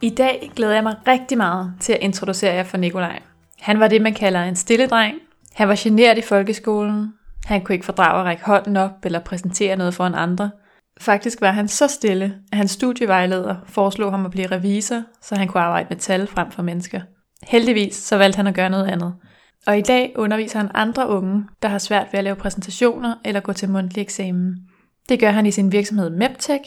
I dag glæder jeg mig rigtig meget til at introducere jer for Nikolaj. Han var det, man kalder en stille dreng. Han var generet i folkeskolen. Han kunne ikke fordrage at række hånden op eller præsentere noget for en andre. Faktisk var han så stille, at hans studievejleder foreslog ham at blive revisor, så han kunne arbejde med tal frem for mennesker. Heldigvis så valgte han at gøre noget andet. Og i dag underviser han andre unge, der har svært ved at lave præsentationer eller gå til mundtlig eksamen. Det gør han i sin virksomhed MEPTech,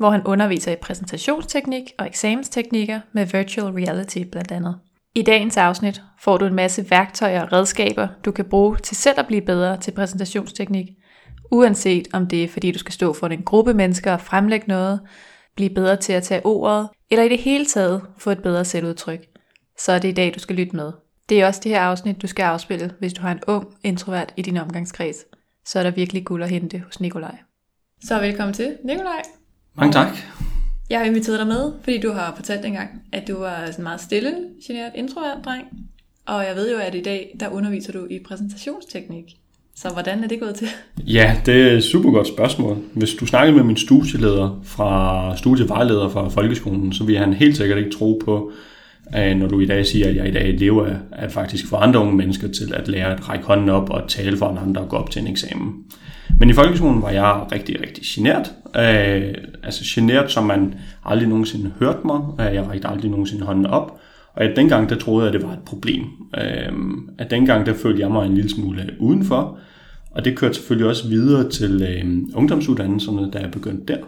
hvor han underviser i præsentationsteknik og eksamensteknikker med virtual reality blandt andet. I dagens afsnit får du en masse værktøjer og redskaber, du kan bruge til selv at blive bedre til præsentationsteknik, uanset om det er fordi du skal stå for en gruppe mennesker og fremlægge noget, blive bedre til at tage ordet, eller i det hele taget få et bedre selvudtryk. Så er det i dag, du skal lytte med. Det er også det her afsnit, du skal afspille, hvis du har en ung introvert i din omgangskreds. Så er der virkelig guld at hente hos Nikolaj. Så velkommen til, Nikolaj. Mange tak. Jeg har inviteret dig med, fordi du har fortalt engang, at du var sådan meget stille, generet introvert dreng. Og jeg ved jo, at i dag, der underviser du i præsentationsteknik. Så hvordan er det gået til? Ja, det er et super godt spørgsmål. Hvis du snakker med min studieleder fra studievejleder fra folkeskolen, så vil han helt sikkert ikke tro på, når du i dag siger, at jeg i dag lever af at faktisk få andre unge mennesker til at lære at række hånden op og tale for andre og gå op til en eksamen. Men i folkeskolen var jeg rigtig, rigtig genert. Øh, altså genert, som man aldrig nogensinde hørte mig. Øh, jeg rækte aldrig nogensinde hånden op. Og at dengang, der troede jeg, at det var et problem. Øh, at dengang, der følte jeg mig en lille smule udenfor. Og det kørte selvfølgelig også videre til øh, ungdomsuddannelserne, da jeg begyndte der.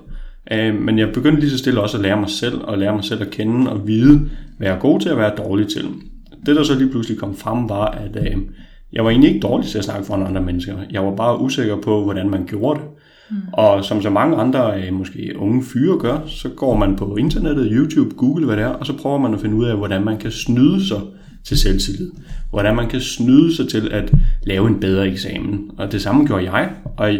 Øh, men jeg begyndte lige så stille også at lære mig selv, og lære mig selv at kende og vide, hvad jeg er god til at være dårlig til. Det, der så lige pludselig kom frem, var, at øh, jeg var egentlig ikke dårlig til at snakke for andre mennesker. Jeg var bare usikker på, hvordan man gjorde det. Mm. Og som så mange andre, øh, måske unge fyre gør, så går man på internettet, YouTube, Google, hvad det er, og så prøver man at finde ud af, hvordan man kan snyde sig til selvtillid. Hvordan man kan snyde sig til at lave en bedre eksamen. Og det samme gjorde jeg. Og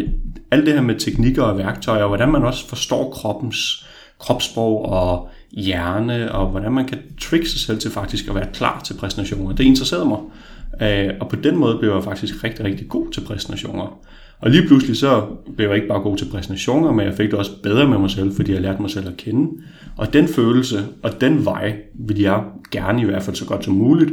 alt det her med teknikker og værktøjer, og hvordan man også forstår kroppens kropssprog og hjerne, og hvordan man kan tricke sig selv til faktisk at være klar til præsentationer. Det interesserede mig. Øh, og på den måde blev jeg faktisk rigtig, rigtig god til præsentationer. Og lige pludselig så blev jeg ikke bare god til præsentationer, men jeg fik det også bedre med mig selv, fordi jeg lærte mig selv at kende. Og den følelse og den vej vil jeg gerne i hvert fald så godt som muligt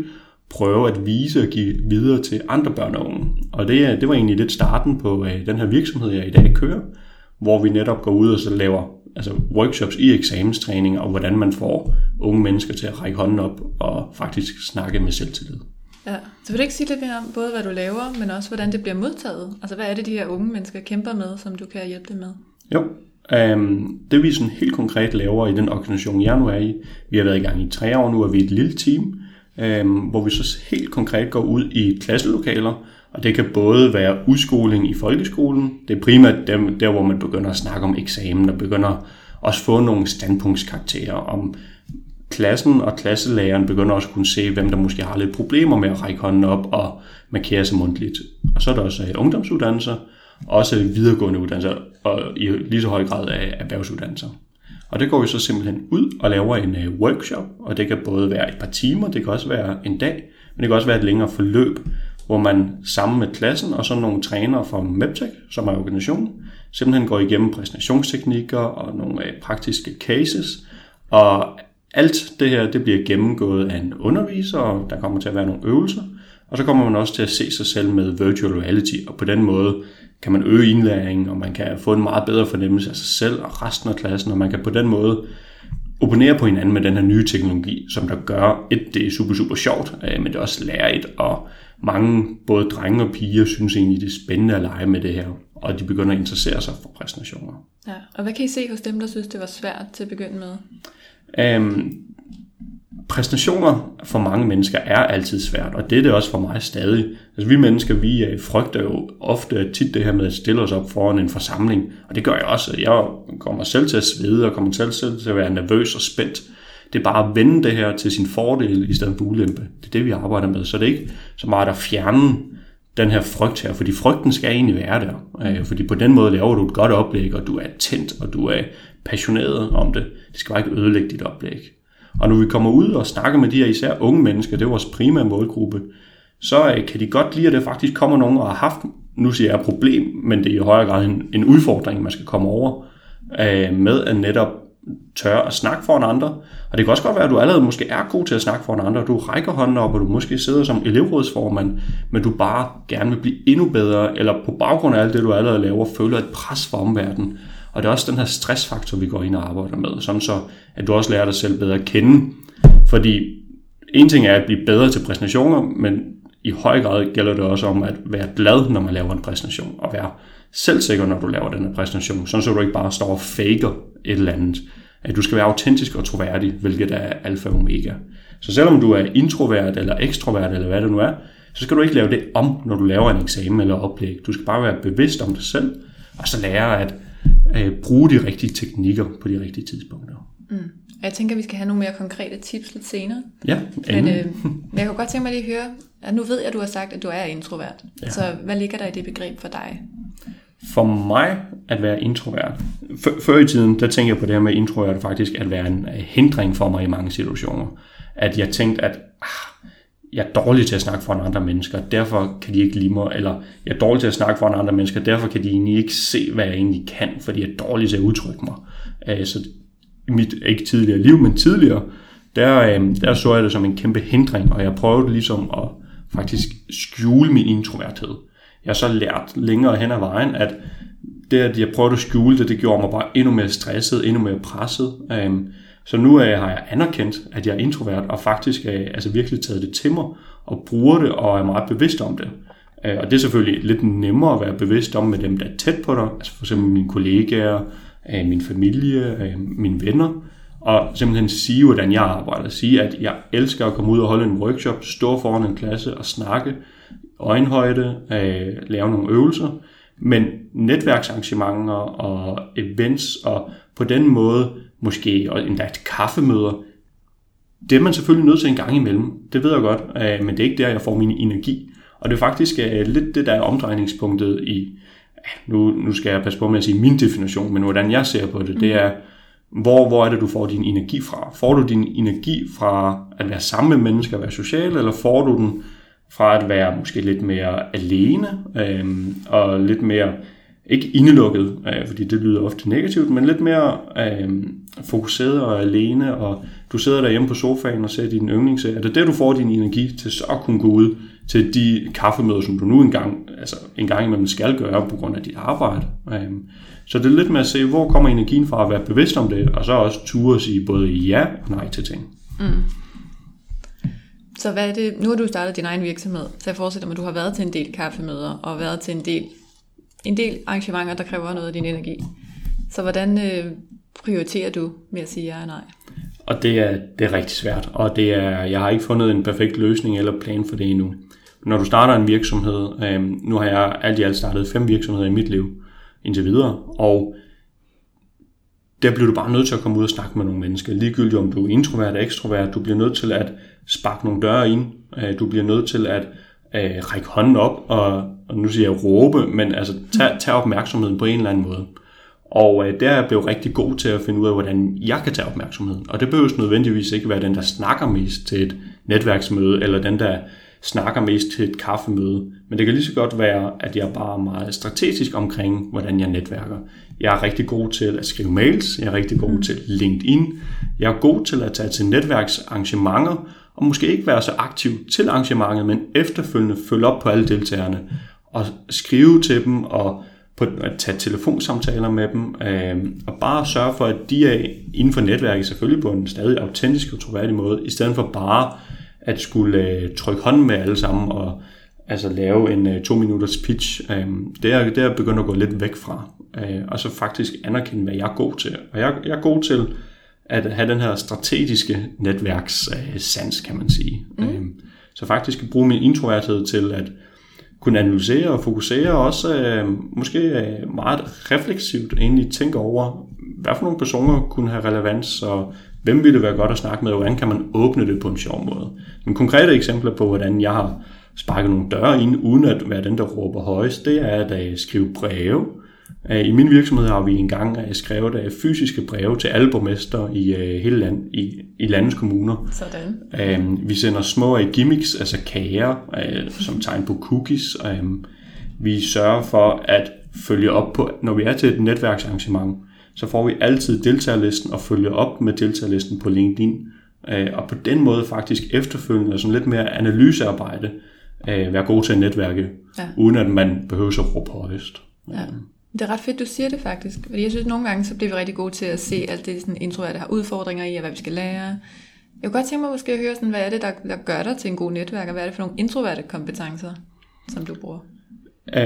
prøve at vise og give videre til andre børn og unge. Og det, det var egentlig lidt starten på øh, den her virksomhed, jeg i dag kører, hvor vi netop går ud og så laver altså workshops i eksamenstræning, og hvordan man får unge mennesker til at række hånden op og faktisk snakke med selvtillid. Ja, så vil du ikke sige lidt mere om både, hvad du laver, men også hvordan det bliver modtaget? Altså, hvad er det, de her unge mennesker kæmper med, som du kan hjælpe dem med? Jo, um, det vi sådan helt konkret laver i den organisation, jeg nu er i, vi har været i gang i tre år nu, er vi et lille team, um, hvor vi så helt konkret går ud i klasselokaler, og det kan både være udskoling i folkeskolen, det er primært dem, der, hvor man begynder at snakke om eksamen, og begynder også få nogle standpunktskarakterer om klassen og klasselæreren begynder også at kunne se, hvem der måske har lidt problemer med at række hånden op og markere sig mundtligt. Og så er der også ungdomsuddannelser, også videregående uddannelser, og i lige så høj grad af erhvervsuddannelser. Og det går vi så simpelthen ud og laver en øh, workshop, og det kan både være et par timer, det kan også være en dag, men det kan også være et længere forløb, hvor man sammen med klassen og så nogle trænere fra MEPTEC, som er organisationen, simpelthen går igennem præsentationsteknikker og nogle øh, praktiske cases, og alt det her det bliver gennemgået af en underviser, og der kommer til at være nogle øvelser, og så kommer man også til at se sig selv med virtual reality, og på den måde kan man øge indlæringen, og man kan få en meget bedre fornemmelse af sig selv og resten af klassen, og man kan på den måde opponere på hinanden med den her nye teknologi, som der gør, et, det er super, super sjovt, øh, men det er også lærerigt, og mange, både drenge og piger, synes egentlig, det er spændende at lege med det her, og de begynder at interessere sig for præsentationer. Ja, og hvad kan I se hos dem, der synes, det var svært til at begynde med? Øhm, præstationer for mange mennesker er altid svært, og det er det også for mig stadig. Altså vi mennesker, vi øh, frygter jo ofte tit det her med at stille os op foran en forsamling, og det gør jeg også. Jeg kommer selv til at svede, og kommer selv, selv til at være nervøs og spændt. Det er bare at vende det her til sin fordel i stedet for ulempe. Det er det, vi arbejder med. Så det er ikke så meget at fjerne den her frygt her, fordi frygten skal egentlig være der. Øh, fordi på den måde laver du et godt oplæg, og du er tændt, og du er passioneret om det. Det skal bare ikke ødelægge dit oplæg. Og når vi kommer ud og snakker med de her især unge mennesker, det er vores primære målgruppe, så øh, kan de godt lide, at der faktisk kommer nogen og har haft, nu siger jeg problem, men det er i højere grad en, en udfordring, man skal komme over, øh, med at netop tør at snakke for en andre. Og det kan også godt være, at du allerede måske er god til at snakke for en andre, du rækker hånden op, og du måske sidder som elevrådsformand, men du bare gerne vil blive endnu bedre, eller på baggrund af alt det, du allerede laver, føler et pres fra omverdenen. Og det er også den her stressfaktor, vi går ind og arbejder med, sådan så, at du også lærer dig selv bedre at kende. Fordi en ting er at blive bedre til præsentationer, men i høj grad gælder det også om at være glad, når man laver en præsentation, og være selvsikker, når du laver den her præsentation, sådan så du ikke bare står og faker et eller andet. At du skal være autentisk og troværdig, hvilket er alfa og omega. Så selvom du er introvert eller ekstrovert eller hvad det nu er, så skal du ikke lave det om, når du laver en eksamen eller oplæg. Du skal bare være bevidst om dig selv, og så lære at øh, bruge de rigtige teknikker på de rigtige tidspunkter. Mm. Jeg tænker, at vi skal have nogle mere konkrete tips lidt senere. Ja, men, øh, men jeg kunne godt tænke mig lige at høre, at nu ved jeg, at du har sagt, at du er introvert. Ja. Så hvad ligger der i det begreb for dig? For mig at være introvert, før i tiden, der tænker jeg på det her med introvert faktisk at være en hindring for mig i mange situationer. At jeg tænkte, at ah, jeg er dårlig til at snakke foran andre mennesker, derfor kan de ikke lide mig, eller jeg er dårlig til at snakke foran andre mennesker, derfor kan de egentlig ikke se, hvad jeg egentlig kan, fordi jeg er dårlig til at udtrykke mig. Øh, så i mit, ikke tidligere liv, men tidligere, der, øh, der så jeg det som en kæmpe hindring, og jeg prøvede ligesom at faktisk skjule min introverthed. Jeg har så lært længere hen ad vejen, at det, at jeg prøvede at skjule det, det gjorde mig bare endnu mere stresset, endnu mere presset. Øh, så nu øh, har jeg anerkendt, at jeg er introvert, og faktisk er altså virkelig taget det til mig, og bruger det, og er meget bevidst om det. Øh, og det er selvfølgelig lidt nemmere at være bevidst om med dem, der er tæt på dig, altså for eksempel mine kollegaer, øh, min familie, øh, mine venner, og simpelthen sige, hvordan jeg arbejder. Sige, at jeg elsker at komme ud og holde en workshop, stå foran en klasse og snakke, øjenhøjde, øh, lave nogle øvelser, men netværksarrangementer og events og på den måde måske og endda et kaffemøder, det er man selvfølgelig nødt til en gang imellem. Det ved jeg godt, øh, men det er ikke der, jeg får min energi. Og det er faktisk øh, lidt det, der er omdrejningspunktet i, nu, nu skal jeg passe på med at sige min definition, men hvordan jeg ser på det, det er, hvor, hvor er det, du får din energi fra? Får du din energi fra at være sammen med mennesker, at være social, eller får du den fra at være måske lidt mere alene, øh, og lidt mere, ikke indelukket, øh, fordi det lyder ofte negativt, men lidt mere øh, fokuseret og alene, og du sidder derhjemme på sofaen og ser din yndlingsserie. Er det der, du får din energi til så at kunne gå ud til de kaffemøder, som du nu engang, altså en gang imellem skal gøre på grund af dit arbejde? Øh, så det er lidt med at se, hvor kommer energien fra at være bevidst om det, og så også ture at sige både ja og nej til ting. Mm. Så hvad er det, nu har du startet din egen virksomhed, så jeg forestiller mig, at du har været til en del kaffemøder, og været til en del, en del arrangementer, der kræver noget af din energi. Så hvordan øh, prioriterer du med at sige ja og nej? Og det er, det er rigtig svært, og det er, jeg har ikke fundet en perfekt løsning eller plan for det endnu. Når du starter en virksomhed, øh, nu har jeg alt i alt startet fem virksomheder i mit liv indtil videre, og der bliver du bare nødt til at komme ud og snakke med nogle mennesker. Ligegyldigt om du er introvert eller ekstrovert, du bliver nødt til at sparke nogle døre ind. Øh, du bliver nødt til at øh, række hånden op, og, og nu siger jeg råbe, men altså tage, tage opmærksomheden på en eller anden måde. Og øh, der er jeg blevet rigtig god til at finde ud af, hvordan jeg kan tage opmærksomheden. Og det behøver nødvendigvis ikke være den, der snakker mest til et netværksmøde, eller den, der snakker mest til et kaffemøde. Men det kan lige så godt være, at jeg er bare meget strategisk omkring, hvordan jeg netværker. Jeg er rigtig god til at skrive mails, jeg er rigtig god mm. til LinkedIn, jeg er god til at tage til netværksarrangementer, og måske ikke være så aktiv til arrangementet, men efterfølgende følge op på alle deltagerne, og skrive til dem, og på at tage telefonsamtaler med dem, øh, og bare sørge for, at de er inden for netværket selvfølgelig på en stadig autentisk og troværdig måde, i stedet for bare at skulle øh, trykke hånden med alle sammen og altså lave en øh, to minutters pitch. Øh, det, er, det er begyndt at gå lidt væk fra, øh, og så faktisk anerkende, hvad jeg er god til. Og jeg, jeg er god til at have den her strategiske netværkssans, kan man sige. Mm. Øh, så faktisk bruge min introverthed til at kunne analysere og fokusere, og også øh, måske øh, meget refleksivt egentlig tænke over, hvad for nogle personer kunne have relevans, og hvem vil det være godt at snakke med, og hvordan kan man åbne det på en sjov måde. Nogle konkrete eksempler på, hvordan jeg har sparket nogle døre ind, uden at være den, der råber højst, det er at skrive breve. Øh, I min virksomhed har vi engang øh, skrevet øh, fysiske breve til alle borgmester i hele land, i, i landets kommuner. Sådan. Vi sender små gimmicks, altså kager, som tegn på cookies. Vi sørger for at følge op på, når vi er til et netværksarrangement, så får vi altid deltagerlisten og følger op med deltagerlisten på LinkedIn. Og på den måde faktisk efterfølgende sådan lidt mere analysearbejde, være god til at netværke, ja. uden at man behøver at råbe højst. Ja. Det er ret fedt, du siger det faktisk. Fordi jeg synes, at nogle gange så bliver vi rigtig gode til at se alt det, sådan introverte har udfordringer i, og hvad vi skal lære. Jeg kunne godt tænke mig måske at høre, sådan, hvad er det, der, der gør dig til en god netværk, og hvad er det for nogle introverte kompetencer, som du bruger?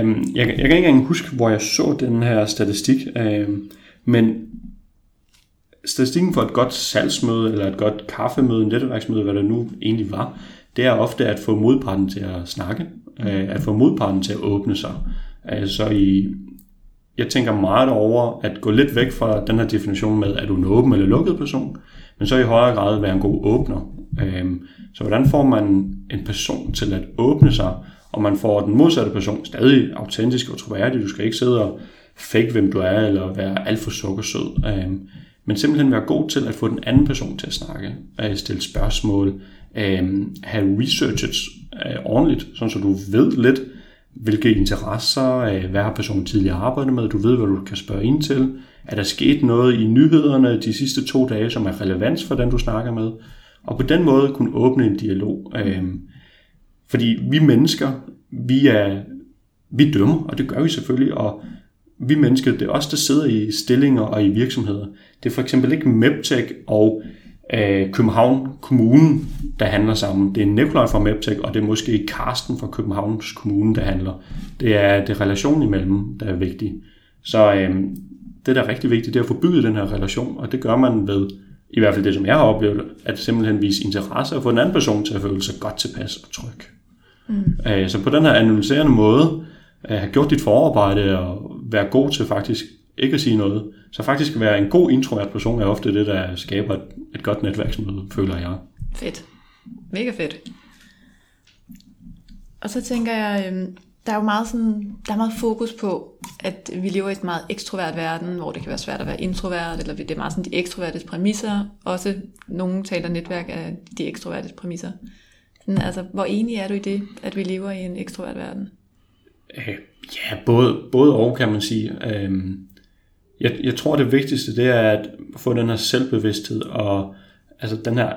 Um, jeg, jeg kan ikke engang huske, hvor jeg så den her statistik, um, men statistikken for et godt salgsmøde, eller et godt kaffemøde, netværksmøde, hvad det nu egentlig var, det er ofte at få modparten til at snakke, mm. at få modparten til at åbne sig. Altså, så i jeg tænker meget over at gå lidt væk fra den her definition med, er du en åben eller lukket person, men så i højere grad være en god åbner. Øhm, så hvordan får man en person til at åbne sig, og man får den modsatte person stadig autentisk og troværdig. Du skal ikke sidde og fake, hvem du er, eller være alt for sukkersød. Øhm, men simpelthen være god til at få den anden person til at snakke, at stille spørgsmål, øhm, have researchet øh, ordentligt, sådan så du ved lidt, hvilke interesser, øh, hvad har personen tidligere arbejdet med, du ved, hvad du kan spørge ind til. Er der sket noget i nyhederne de sidste to dage, som er relevans for den, du snakker med? Og på den måde kunne åbne en dialog. Øhm, fordi vi mennesker, vi er, vi dømmer, og det gør vi selvfølgelig, og vi mennesker, det er os, der sidder i stillinger og i virksomheder. Det er for eksempel ikke MEPTEC og øh, København Kommune, der handler sammen. Det er Nikolaj fra MEPTEC, og det er måske Karsten fra Københavns Kommune, der handler. Det er det relation imellem, der er vigtig. Så øh, det, der er rigtig vigtigt, det er at få bygget den her relation, og det gør man ved, i hvert fald det, som jeg har oplevet, at simpelthen vise interesse og få en anden person til at føle sig godt tilpas og tryg. Mm. Øh, så på den her analyserende måde, at have gjort dit forarbejde og være god til faktisk ikke at sige noget. Så faktisk at være en god introvert person er ofte det, der skaber et, et godt netværksmøde, føler jeg. Fedt. Mega fedt. Og så tænker jeg, øhm, der er jo meget, sådan, der er meget fokus på, at vi lever i et meget ekstrovert verden, hvor det kan være svært at være introvert, eller det er meget sådan de ekstrovertes præmisser. Også nogen taler netværk af de ekstrovertes præmisser. Sådan, altså, hvor enig er du i det, at vi lever i en ekstrovert verden? Øh, ja, både, både og kan man sige. Øhm, jeg, jeg tror det vigtigste det er at få den her selvbevidsthed og altså den her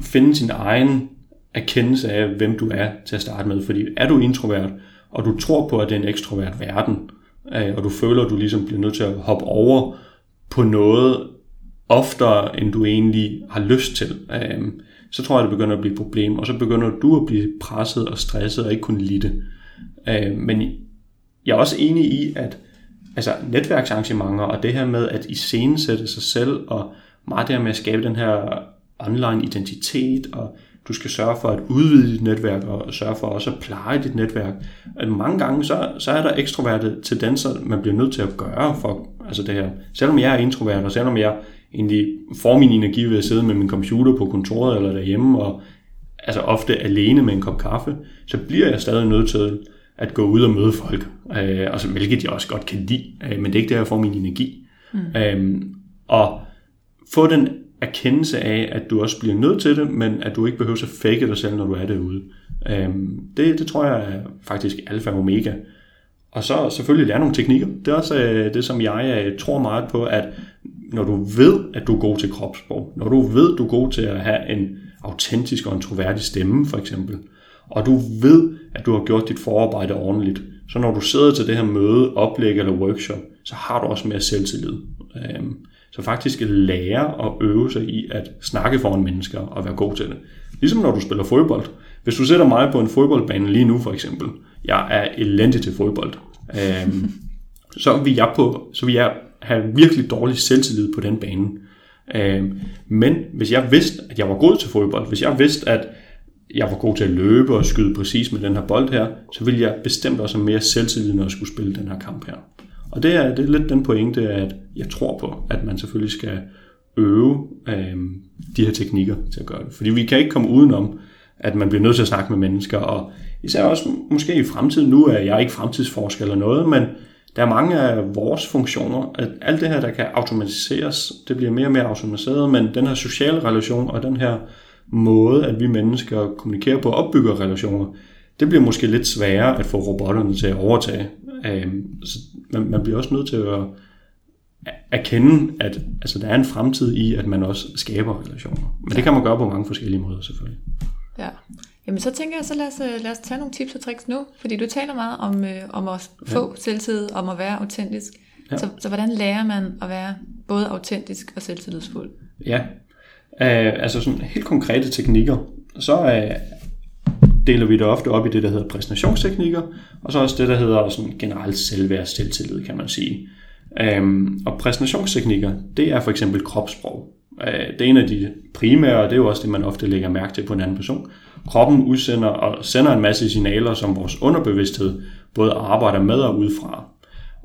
finde sin egen erkendelse af, hvem du er til at starte med. Fordi er du introvert, og du tror på, at det er en ekstrovert verden, øh, og du føler, at du ligesom bliver nødt til at hoppe over på noget oftere, end du egentlig har lyst til, øh, så tror jeg, det begynder at blive et problem, og så begynder du at blive presset og stresset og ikke kunne lide det. Øh, men jeg er også enig i, at altså netværksarrangementer og det her med at iscenesætte sig selv og meget det her med at skabe den her online identitet og du skal sørge for at udvide dit netværk og sørge for også at pleje dit netværk. At mange gange så, så er der ekstroverte tendenser, man bliver nødt til at gøre for altså det her. Selvom jeg er introvert, og selvom jeg egentlig får min energi ved at sidde med min computer på kontoret eller derhjemme, og altså ofte alene med en kop kaffe, så bliver jeg stadig nødt til at gå ud og møde folk, øh, altså, hvilket jeg også godt kan lide, øh, men det er ikke der, jeg får min energi. Mm. Øh, og få den erkendelse af, at du også bliver nødt til det, men at du ikke behøver at fake dig selv, når du er derude. Øh, det, det tror jeg er faktisk alfa og omega. Og så selvfølgelig lære nogle teknikker. Det er også øh, det, som jeg øh, tror meget på, at når du ved, at du er god til kropssprog, når du ved, at du er god til at have en autentisk og en troværdig stemme, for eksempel, og du ved, at du har gjort dit forarbejde ordentligt, så når du sidder til det her møde, oplæg eller workshop, så har du også mere selvtillid. Øhm, så faktisk lære og øve sig i at snakke foran mennesker og være god til det. Ligesom når du spiller fodbold. Hvis du sætter mig på en fodboldbane lige nu for eksempel, jeg er elendig til fodbold, øhm, så vil jeg på, så vil jeg have virkelig dårlig selvtillid på den bane. Øhm, men hvis jeg vidste, at jeg var god til fodbold, hvis jeg vidste, at jeg var god til at løbe og skyde præcis med den her bold her, så ville jeg bestemt også have mere selvtillid, når jeg skulle spille den her kamp her. Og det er, det er lidt den pointe, at jeg tror på, at man selvfølgelig skal øve øh, de her teknikker til at gøre det. Fordi vi kan ikke komme udenom, at man bliver nødt til at snakke med mennesker, og især også måske i fremtiden, nu er jeg ikke fremtidsforsker eller noget, men der er mange af vores funktioner, at alt det her, der kan automatiseres, det bliver mere og mere automatiseret, men den her sociale relation og den her måde, at vi mennesker kommunikerer på og opbygger relationer, det bliver måske lidt sværere at få robotterne til at overtage. Øhm, så man, man bliver også nødt til at erkende, at altså, der er en fremtid i, at man også skaber relationer. Men det kan man gøre på mange forskellige måder selvfølgelig. Ja. Jamen så tænker jeg, så lad os, øh, lad os tage nogle tips og tricks nu, fordi du taler meget om, øh, om at få ja. selvtid, om at være autentisk. Ja. Så, så hvordan lærer man at være både autentisk og selvtillidsfuld? Ja, Øh, altså sådan helt konkrete teknikker, så øh, deler vi det ofte op i det, der hedder præsentationsteknikker, og så også det, der hedder sådan generelt selvværd selvtillid, kan man sige. Um, og præsentationsteknikker, det er for eksempel kropssprog. Øh, det er en af de primære, og det er jo også det, man ofte lægger mærke til på en anden person. Kroppen udsender og sender en masse signaler, som vores underbevidsthed både arbejder med og udfra.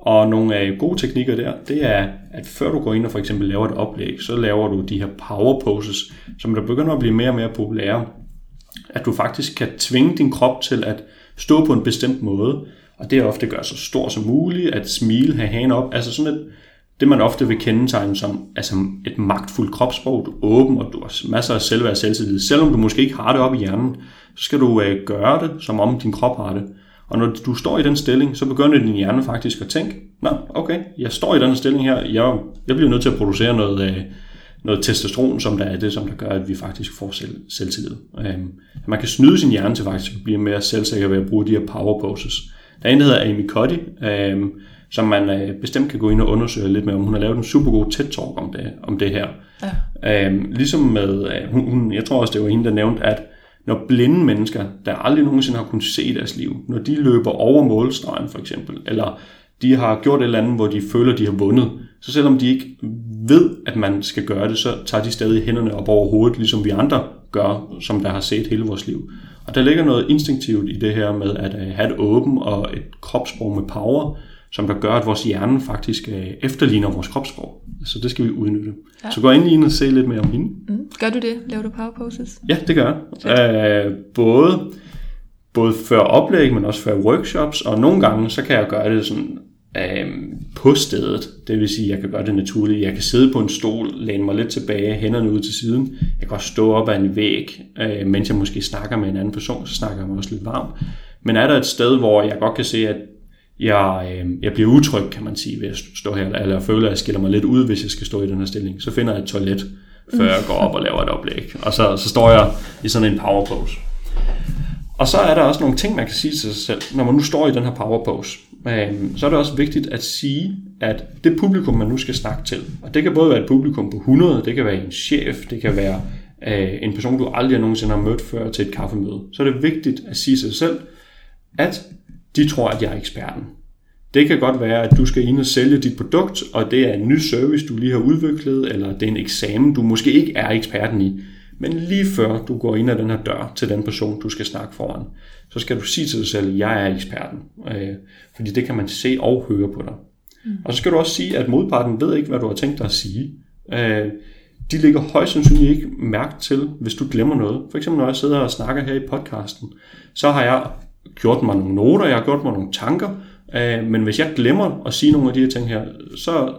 Og nogle af gode teknikker der, det er, at før du går ind og for eksempel laver et oplæg, så laver du de her power poses, som der begynder at blive mere og mere populære. At du faktisk kan tvinge din krop til at stå på en bestemt måde, og det ofte gør så stor som muligt, at smile, have hagen op, altså sådan et, det man ofte vil kendetegne som altså et magtfuldt kropssprog, du er åben, og du har masser af selvværd og selvtillid. Selvom du måske ikke har det op i hjernen, så skal du øh, gøre det, som om din krop har det. Og når du står i den stilling, så begynder din hjerne faktisk at tænke, nå, okay, jeg står i den stilling her, jeg, jeg bliver nødt til at producere noget, øh, noget testosteron, som der er det, som der gør, at vi faktisk får selv, selvtillid. Øhm, man kan snyde sin hjerne til faktisk at blive mere selvsikker ved at bruge de her power poses. Der er en, der hedder Amy Cuddy, øhm, som man øh, bestemt kan gå ind og undersøge lidt med, om hun har lavet en super god TED-talk om det, om det her. Ja. Øhm, ligesom med, øh, hun, hun, jeg tror også, det var hende, der nævnte, at når blinde mennesker, der aldrig nogensinde har kunnet se deres liv, når de løber over målstregen for eksempel, eller de har gjort et eller andet, hvor de føler, de har vundet, så selvom de ikke ved, at man skal gøre det, så tager de stadig hænderne op over hovedet, ligesom vi andre gør, som der har set hele vores liv. Og der ligger noget instinktivt i det her med at øh, have et åben og et kropssprog med power, som der gør, at vores hjerne faktisk øh, efterligner vores kropssprog. Så det skal vi udnytte. Ja. Så gå ind lige og se lidt mere om hende. Mm. Gør du det? Laver du power poses? Ja, det gør jeg. Øh, både, både før oplæg, men også før workshops, og nogle gange, så kan jeg gøre det sådan øh, på stedet. Det vil sige, at jeg kan gøre det naturligt. Jeg kan sidde på en stol, læne mig lidt tilbage, hænderne ud til siden. Jeg kan også stå op ad en væg, øh, mens jeg måske snakker med en anden person, så snakker jeg mig også lidt varmt. Men er der et sted, hvor jeg godt kan se, at jeg, øh, jeg bliver utryg, kan man sige, ved at stå her, eller jeg føler, at jeg skiller mig lidt ud, hvis jeg skal stå i den her stilling. Så finder jeg et toilet, før jeg går op og laver et oplæg. Og så, så står jeg i sådan en power pose. Og så er der også nogle ting, man kan sige til sig selv, når man nu står i den her power pose. Øh, så er det også vigtigt at sige, at det publikum, man nu skal snakke til, og det kan både være et publikum på 100, det kan være en chef, det kan være øh, en person, du aldrig nogensinde har mødt før til et kaffemøde, så er det vigtigt at sige til sig selv, at de tror, at jeg er eksperten. Det kan godt være, at du skal ind og sælge dit produkt, og det er en ny service, du lige har udviklet, eller det er en eksamen, du måske ikke er eksperten i. Men lige før du går ind ad den her dør til den person, du skal snakke foran, så skal du sige til dig selv, at jeg er eksperten. Øh, fordi det kan man se og høre på dig. Mm. Og så skal du også sige, at modparten ved ikke, hvad du har tænkt dig at sige. Øh, de ligger højst sandsynligt ikke mærke til, hvis du glemmer noget. For eksempel når jeg sidder og snakker her i podcasten, så har jeg gjort mig nogle noter, jeg har gjort mig nogle tanker, øh, men hvis jeg glemmer at sige nogle af de her ting her, så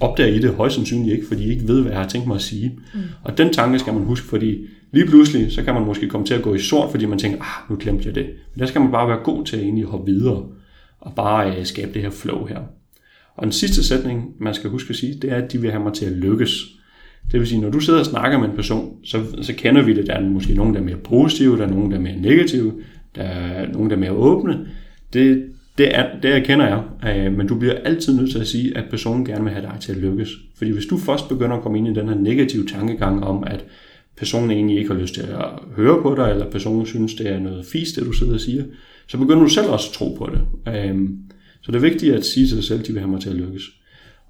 opdager I det højst sandsynligt ikke, fordi I ikke ved, hvad jeg har tænkt mig at sige. Mm. Og den tanke skal man huske, fordi lige pludselig, så kan man måske komme til at gå i sort, fordi man tænker, ah, nu glemte jeg det. Men der skal man bare være god til at egentlig hoppe videre, og bare øh, skabe det her flow her. Og den sidste sætning, man skal huske at sige, det er, at de vil have mig til at lykkes. Det vil sige, når du sidder og snakker med en person, så, så kender vi det. Der er måske nogen, der er mere positive, der er nogen, der er mere negative, der er nogen, der er mere åbne. Det, det, er, det erkender jeg, øh, men du bliver altid nødt til at sige, at personen gerne vil have dig til at lykkes. Fordi hvis du først begynder at komme ind i den her negative tankegang om, at personen egentlig ikke har lyst til at høre på dig, eller personen synes, det er noget fisk, det du sidder og siger, så begynder du selv også at tro på det. Øh, så det er vigtigt at sige til dig selv, at de vil have mig til at lykkes.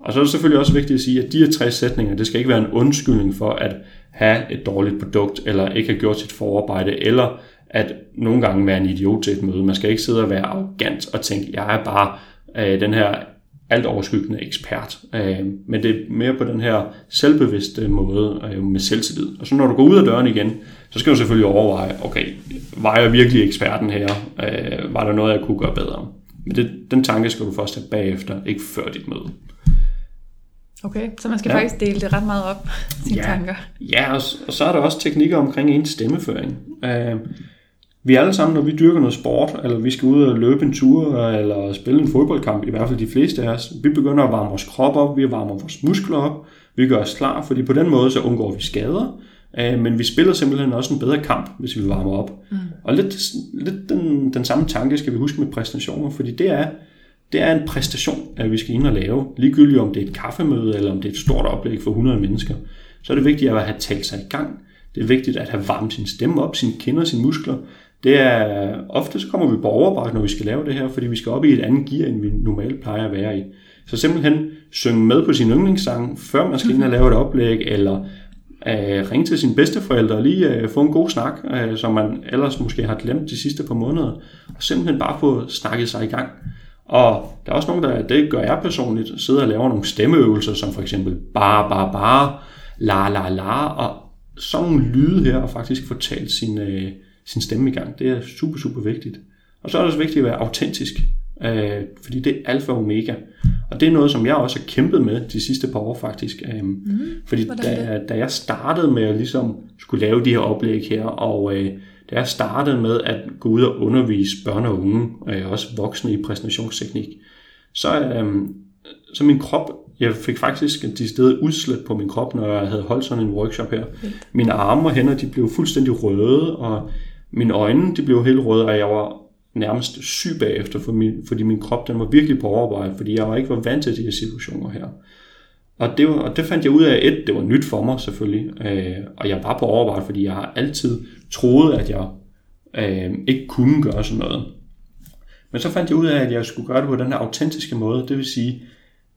Og så er det selvfølgelig også vigtigt at sige, at de her tre sætninger, det skal ikke være en undskyldning for at have et dårligt produkt, eller ikke have gjort sit forarbejde, eller at nogle gange være en idiot til et møde. Man skal ikke sidde og være arrogant og tænke, jeg er bare øh, den her alt overskyggende ekspert. Øh, men det er mere på den her selvbevidste måde øh, med selvtillid. Og så når du går ud af døren igen, så skal du selvfølgelig overveje, okay, var jeg virkelig eksperten her? Øh, var der noget, jeg kunne gøre bedre? Men det, den tanke skal du først have bagefter, ikke før dit møde. Okay, så man skal ja. faktisk dele det ret meget op, sine ja. tanker. Ja, og, og så er der også teknikker omkring ens stemmeføring. Uh, vi alle sammen, når vi dyrker noget sport, eller vi skal ud og løbe en tur, eller spille en fodboldkamp, i hvert fald de fleste af os, vi begynder at varme vores krop op, vi varmer vores muskler op, vi gør os klar, fordi på den måde så undgår vi skader, uh, men vi spiller simpelthen også en bedre kamp, hvis vi varmer op. Mm. Og lidt, lidt den, den samme tanke skal vi huske med præstationer, fordi det er, det er en præstation, at vi skal ind og lave. Ligegyldigt om det er et kaffemøde, eller om det er et stort oplæg for 100 mennesker, så er det vigtigt at have talt sig i gang. Det er vigtigt at have varmet sin stemme op, sine kinder, sine muskler. Det er, ofte så kommer vi på overarbejde, når vi skal lave det her, fordi vi skal op i et andet gear, end vi normalt plejer at være i. Så simpelthen synge med på sin yndlingssang, før man skal ind og lave et oplæg, eller øh, ringe til sine bedsteforældre og lige øh, få en god snak, øh, som man ellers måske har glemt de sidste par måneder, og simpelthen bare få snakket sig i gang. Og der er også nogen, der, det gør jeg personligt, sidder og laver nogle stemmeøvelser, som for eksempel bare, bare, bare, la, la, la, og sådan nogle lyde her, og faktisk få talt sin, øh, sin stemme i gang. Det er super, super vigtigt. Og så er det også vigtigt at være autentisk, øh, fordi det er alfa og omega. Og det er noget, som jeg også har kæmpet med de sidste par år faktisk. Øh, mm, fordi da, da jeg startede med at ligesom skulle lave de her oplæg her, og øh, da jeg startede med at gå ud og undervise børn og unge, og også voksne i præsentationsteknik, så, øhm, så min krop, jeg fik faktisk de steder udslæt på min krop, når jeg havde holdt sådan en workshop her. Mine arme og hænder, de blev fuldstændig røde, og mine øjne, de blev helt røde, og jeg var nærmest syg bagefter, for min, fordi min krop, den var virkelig på overarbejde, fordi jeg var ikke var vant til de her situationer her. Og det, var, og det fandt jeg ud af, et, det var nyt for mig selvfølgelig, øh, og jeg var på overarbejde, fordi jeg har altid troet, at jeg øh, ikke kunne gøre sådan noget. Men så fandt jeg ud af, at jeg skulle gøre det på den her autentiske måde. Det vil sige,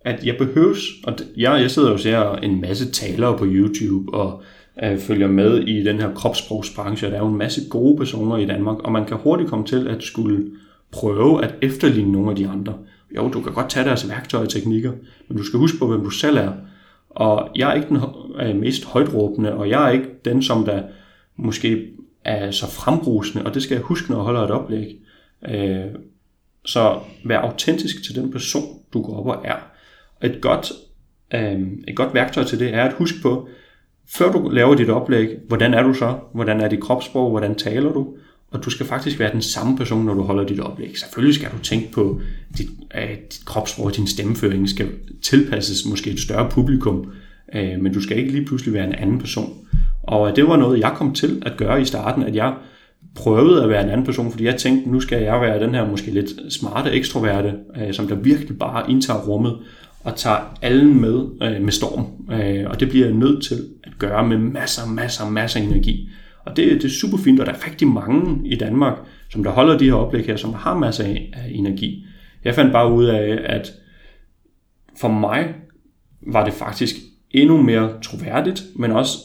at jeg behøves, og jeg, jeg sidder jo og ser en masse talere på YouTube, og øh, følger med i den her kropssprogsbranche, der er jo en masse gode personer i Danmark, og man kan hurtigt komme til at skulle prøve at efterligne nogle af de andre. Jo, du kan godt tage deres værktøjer og teknikker, men du skal huske på, hvem du selv er. Og jeg er ikke den øh, mest højtråbende, og jeg er ikke den, som der måske er så frembrusende, og det skal jeg huske, når jeg holder et oplæg. Øh, så vær autentisk til den person, du går op og er. Et godt, øh, et godt værktøj til det er at huske på, før du laver dit oplæg, hvordan er du så? Hvordan er dit kropssprog? Hvordan taler du? Og du skal faktisk være den samme person, når du holder dit oplæg. Selvfølgelig skal du tænke på, at dit, at dit kropssprog og din stemmeføring skal tilpasses måske et større publikum, øh, men du skal ikke lige pludselig være en anden person. Og det var noget, jeg kom til at gøre i starten, at jeg prøvede at være en anden person, fordi jeg tænkte, nu skal jeg være den her måske lidt smarte ekstroverte, øh, som der virkelig bare indtager rummet og tager alle med øh, med storm. Øh, og det bliver jeg nødt til at gøre med masser, masser, masser af energi. Og det, det er super fint, og der er rigtig mange i Danmark, som der holder de her oplæg her, som har masser af, af energi. Jeg fandt bare ud af, at for mig var det faktisk endnu mere troværdigt, men også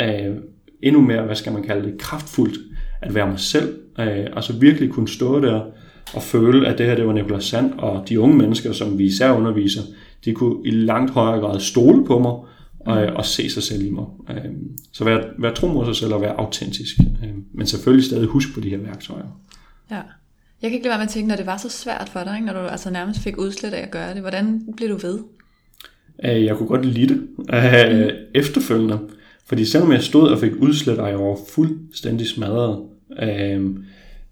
øh, endnu mere, hvad skal man kalde det, kraftfuldt at være mig selv, øh, og så virkelig kunne stå der og føle, at det her det var Nicolas Sand, og de unge mennesker, som vi især underviser, de kunne i langt højere grad stole på mig, og, øh, og se sig selv i mig. Øh, så vær, vær tro mod sig selv og være autentisk, øh, men selvfølgelig stadig husk på de her værktøjer. Ja. Jeg kan ikke lade være med at tænke, når det var så svært for dig, ikke? når du altså nærmest fik udslæt af at gøre det, hvordan blev du ved? Øh, jeg kunne godt lide det. Øh, efterfølgende, fordi selvom jeg stod og fik udslæt, og jeg var fuldstændig smadret, øh,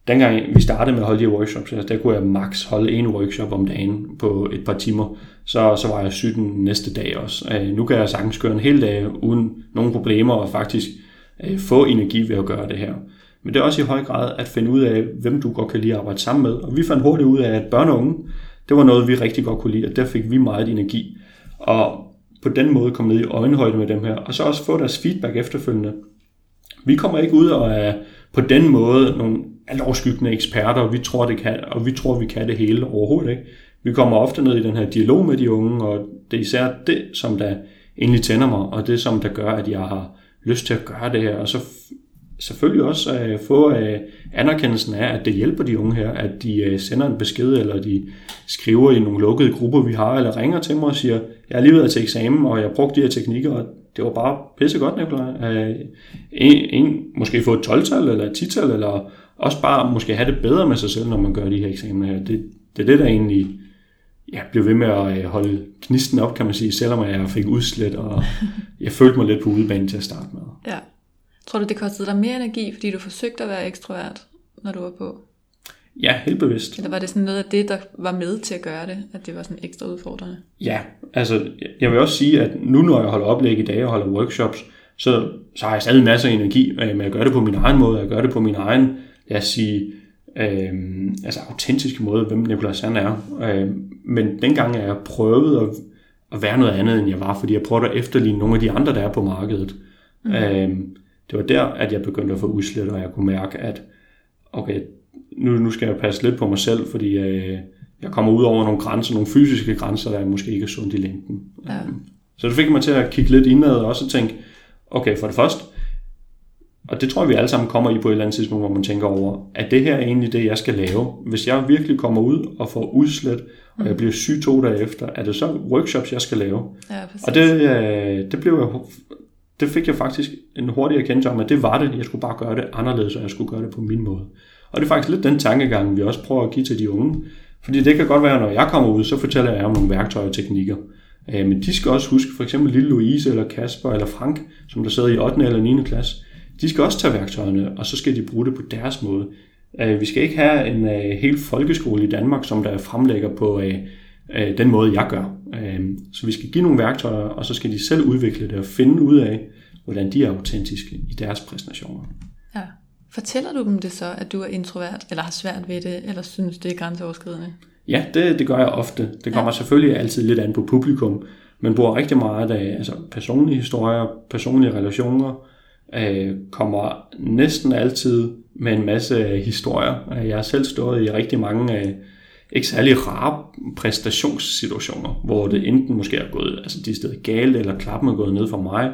dengang vi startede med at holde de workshops, der kunne jeg max holde en workshop om dagen på et par timer, så, så var jeg syg den næste dag også. Øh, nu kan jeg sagtens køre en hel dag uden nogen problemer og faktisk øh, få energi ved at gøre det her. Men det er også i høj grad at finde ud af, hvem du godt kan lide at arbejde sammen med. Og vi fandt hurtigt ud af, at børn og unge, det var noget, vi rigtig godt kunne lide, og der fik vi meget energi. Og på den måde komme ned i øjenhøjde med dem her, og så også få deres feedback efterfølgende. Vi kommer ikke ud og er på den måde nogle altoverskyggende eksperter, og vi tror, det kan, og vi tror, vi kan det hele overhovedet ikke. Vi kommer ofte ned i den her dialog med de unge, og det er især det, som der endelig tænder mig, og det som der gør, at jeg har lyst til at gøre det her, og så selvfølgelig også at få øh, anerkendelsen af, at det hjælper de unge her, at de øh, sender en besked, eller de skriver i nogle lukkede grupper, vi har, eller ringer til mig og siger, jeg er lige ved at til eksamen, og jeg har brugt de her teknikker, og det var bare pisse godt, Nicolaj. En, en, måske få et 12-tal, eller et 10-tal, eller også bare måske have det bedre med sig selv, når man gør de her eksamener her. Det, det er det, der egentlig ja, blev ved med at øh, holde knisten op, kan man sige, selvom jeg fik udslet, og jeg følte mig lidt på udebane til at starte med. Ja. Tror du, det kostede dig mere energi, fordi du forsøgte at være ekstrovert, når du var på? Ja, helt bevidst. Eller var det sådan noget af det, der var med til at gøre det, at det var sådan ekstra udfordrende? Ja, altså jeg vil også sige, at nu når jeg holder oplæg i dag og holder workshops, så, så har jeg stadig masser af energi øh, med at gøre det på min egen måde, at gøre det på min egen, lad os sige, øh, altså autentiske måde, hvem Nicolas han er. Øh, men dengang er jeg prøvet at, at være noget andet, end jeg var, fordi jeg prøvede at efterligne nogle af de andre, der er på markedet. Mm. Øh, det var der, at jeg begyndte at få udslet, og jeg kunne mærke, at okay, nu, nu skal jeg passe lidt på mig selv, fordi øh, jeg kommer ud over nogle grænser, nogle fysiske grænser, der måske ikke er sundt i længden. Ja. Så det fik mig til at kigge lidt indad og også tænke, okay, for det første, og det tror jeg, vi alle sammen kommer i på et eller andet tidspunkt, hvor man tænker over, at det her er egentlig det, jeg skal lave? Hvis jeg virkelig kommer ud og får udslet, og jeg mm. bliver syg to dage efter, er det så workshops, jeg skal lave? Ja, og det, øh, det, blev jeg, det fik jeg faktisk en hurtig erkendelse om, at det var det. Jeg skulle bare gøre det anderledes, og jeg skulle gøre det på min måde. Og det er faktisk lidt den tankegang, vi også prøver at give til de unge. Fordi det kan godt være, når jeg kommer ud, så fortæller jeg om nogle værktøjer og teknikker. Øh, men de skal også huske, for eksempel lille Louise, eller Kasper, eller Frank, som der sidder i 8. eller 9. klasse, de skal også tage værktøjerne, og så skal de bruge det på deres måde. Øh, vi skal ikke have en øh, hel folkeskole i Danmark, som der fremlægger på den måde, jeg gør. Så vi skal give nogle værktøjer, og så skal de selv udvikle det og finde ud af, hvordan de er autentiske i deres præstationer. Ja. Fortæller du dem det så, at du er introvert, eller har svært ved det, eller synes, det er grænseoverskridende? Ja, det, det gør jeg ofte. Det kommer ja. selvfølgelig altid lidt an på publikum, men bruger rigtig meget af altså personlige historier, personlige relationer, øh, kommer næsten altid med en masse historier. Jeg har selv stået i rigtig mange øh, ikke særlig rare præstationssituationer, hvor det enten måske er gået altså de steder galt, eller klappen er gået ned for mig,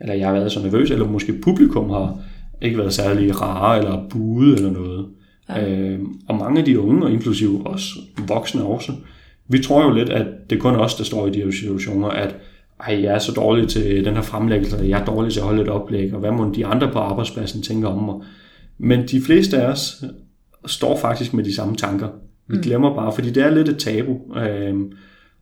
eller jeg har været så nervøs, eller måske publikum har ikke været særlig rare eller bude eller noget. Ja. Øh, og mange af de unge, og inklusive os voksne også, vi tror jo lidt, at det er kun os, der står i de her situationer, at ej, jeg er så dårlig til den her fremlæggelse, jeg er dårlig til at holde et oplæg, og hvad må de andre på arbejdspladsen tænke om mig. Men de fleste af os står faktisk med de samme tanker. Vi mm. glemmer bare, fordi det er lidt et tabu. Øh,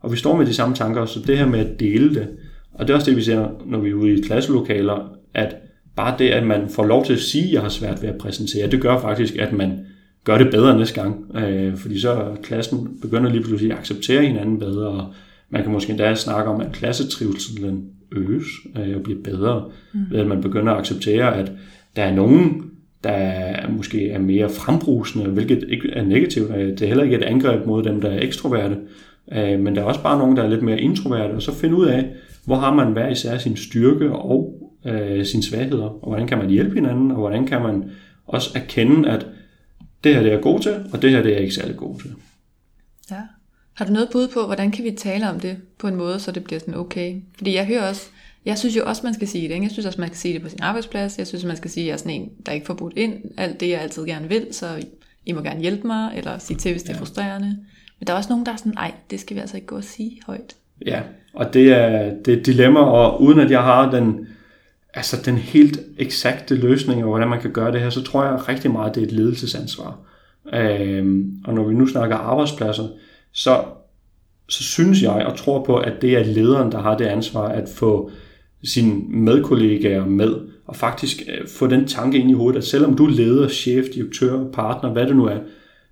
og vi står med de samme tanker, så det her med at dele det, og det er også det, vi ser, når vi er ude i klasselokaler, at bare det, at man får lov til at sige, at jeg har svært ved at præsentere, det gør faktisk, at man gør det bedre næste gang. Øh, fordi så klassen begynder lige pludselig at acceptere hinanden bedre, og man kan måske endda snakke om, at klassetrivselen øges øh, og bliver bedre, mm. ved at man begynder at acceptere, at der er nogen, der måske er mere frembrusende, hvilket ikke er negativt. Øh, det er heller ikke et angreb mod dem, der er ekstroverte, øh, men der er også bare nogen, der er lidt mere introverte, og så finde ud af, hvor har man hver især sin styrke og øh, sine svagheder, og hvordan kan man hjælpe hinanden, og hvordan kan man også erkende, at det her det er god til, og det her det er ikke særlig god til. Har du noget bud på, hvordan kan vi tale om det på en måde, så det bliver sådan okay? Fordi jeg hører også, jeg synes jo også, man skal sige det. Ikke? Jeg synes også, man skal sige det på sin arbejdsplads. Jeg synes, man skal sige, at jeg er sådan en, der ikke får budt ind alt det, jeg altid gerne vil, så I må gerne hjælpe mig, eller sige til, hvis det er ja. frustrerende. Men der er også nogen, der er sådan, nej, det skal vi altså ikke gå og sige højt. Ja, og det er, det er et dilemma, og uden at jeg har den, altså den helt eksakte løsning, og hvordan man kan gøre det her, så tror jeg rigtig meget, det er et ledelsesansvar. Øhm, og når vi nu snakker arbejdspladser, så, så synes jeg og tror på, at det er lederen, der har det ansvar at få sine medkollegaer med, og faktisk øh, få den tanke ind i hovedet, at selvom du er leder, chef, direktør, partner, hvad det nu er,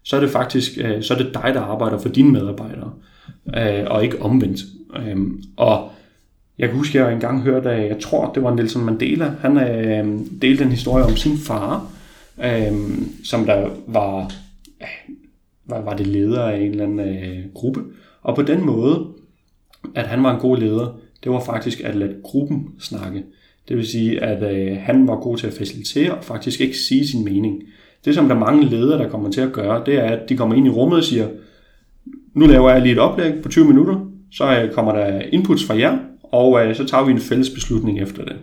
så er det faktisk øh, så er det dig, der arbejder for dine medarbejdere, øh, og ikke omvendt. Øhm, og jeg kan huske, at jeg engang hørte, at jeg tror, det var Nelson Mandela, han delte en historie om sin far, øhm, som der var, var, var det leder af en eller anden øh, gruppe. Og på den måde, at han var en god leder, det var faktisk at lade gruppen snakke. Det vil sige, at øh, han var god til at facilitere og faktisk ikke sige sin mening. Det som der er mange ledere, der kommer til at gøre, det er, at de kommer ind i rummet og siger, nu laver jeg lige et oplæg på 20 minutter, så øh, kommer der inputs fra jer, og øh, så tager vi en fælles beslutning efter det.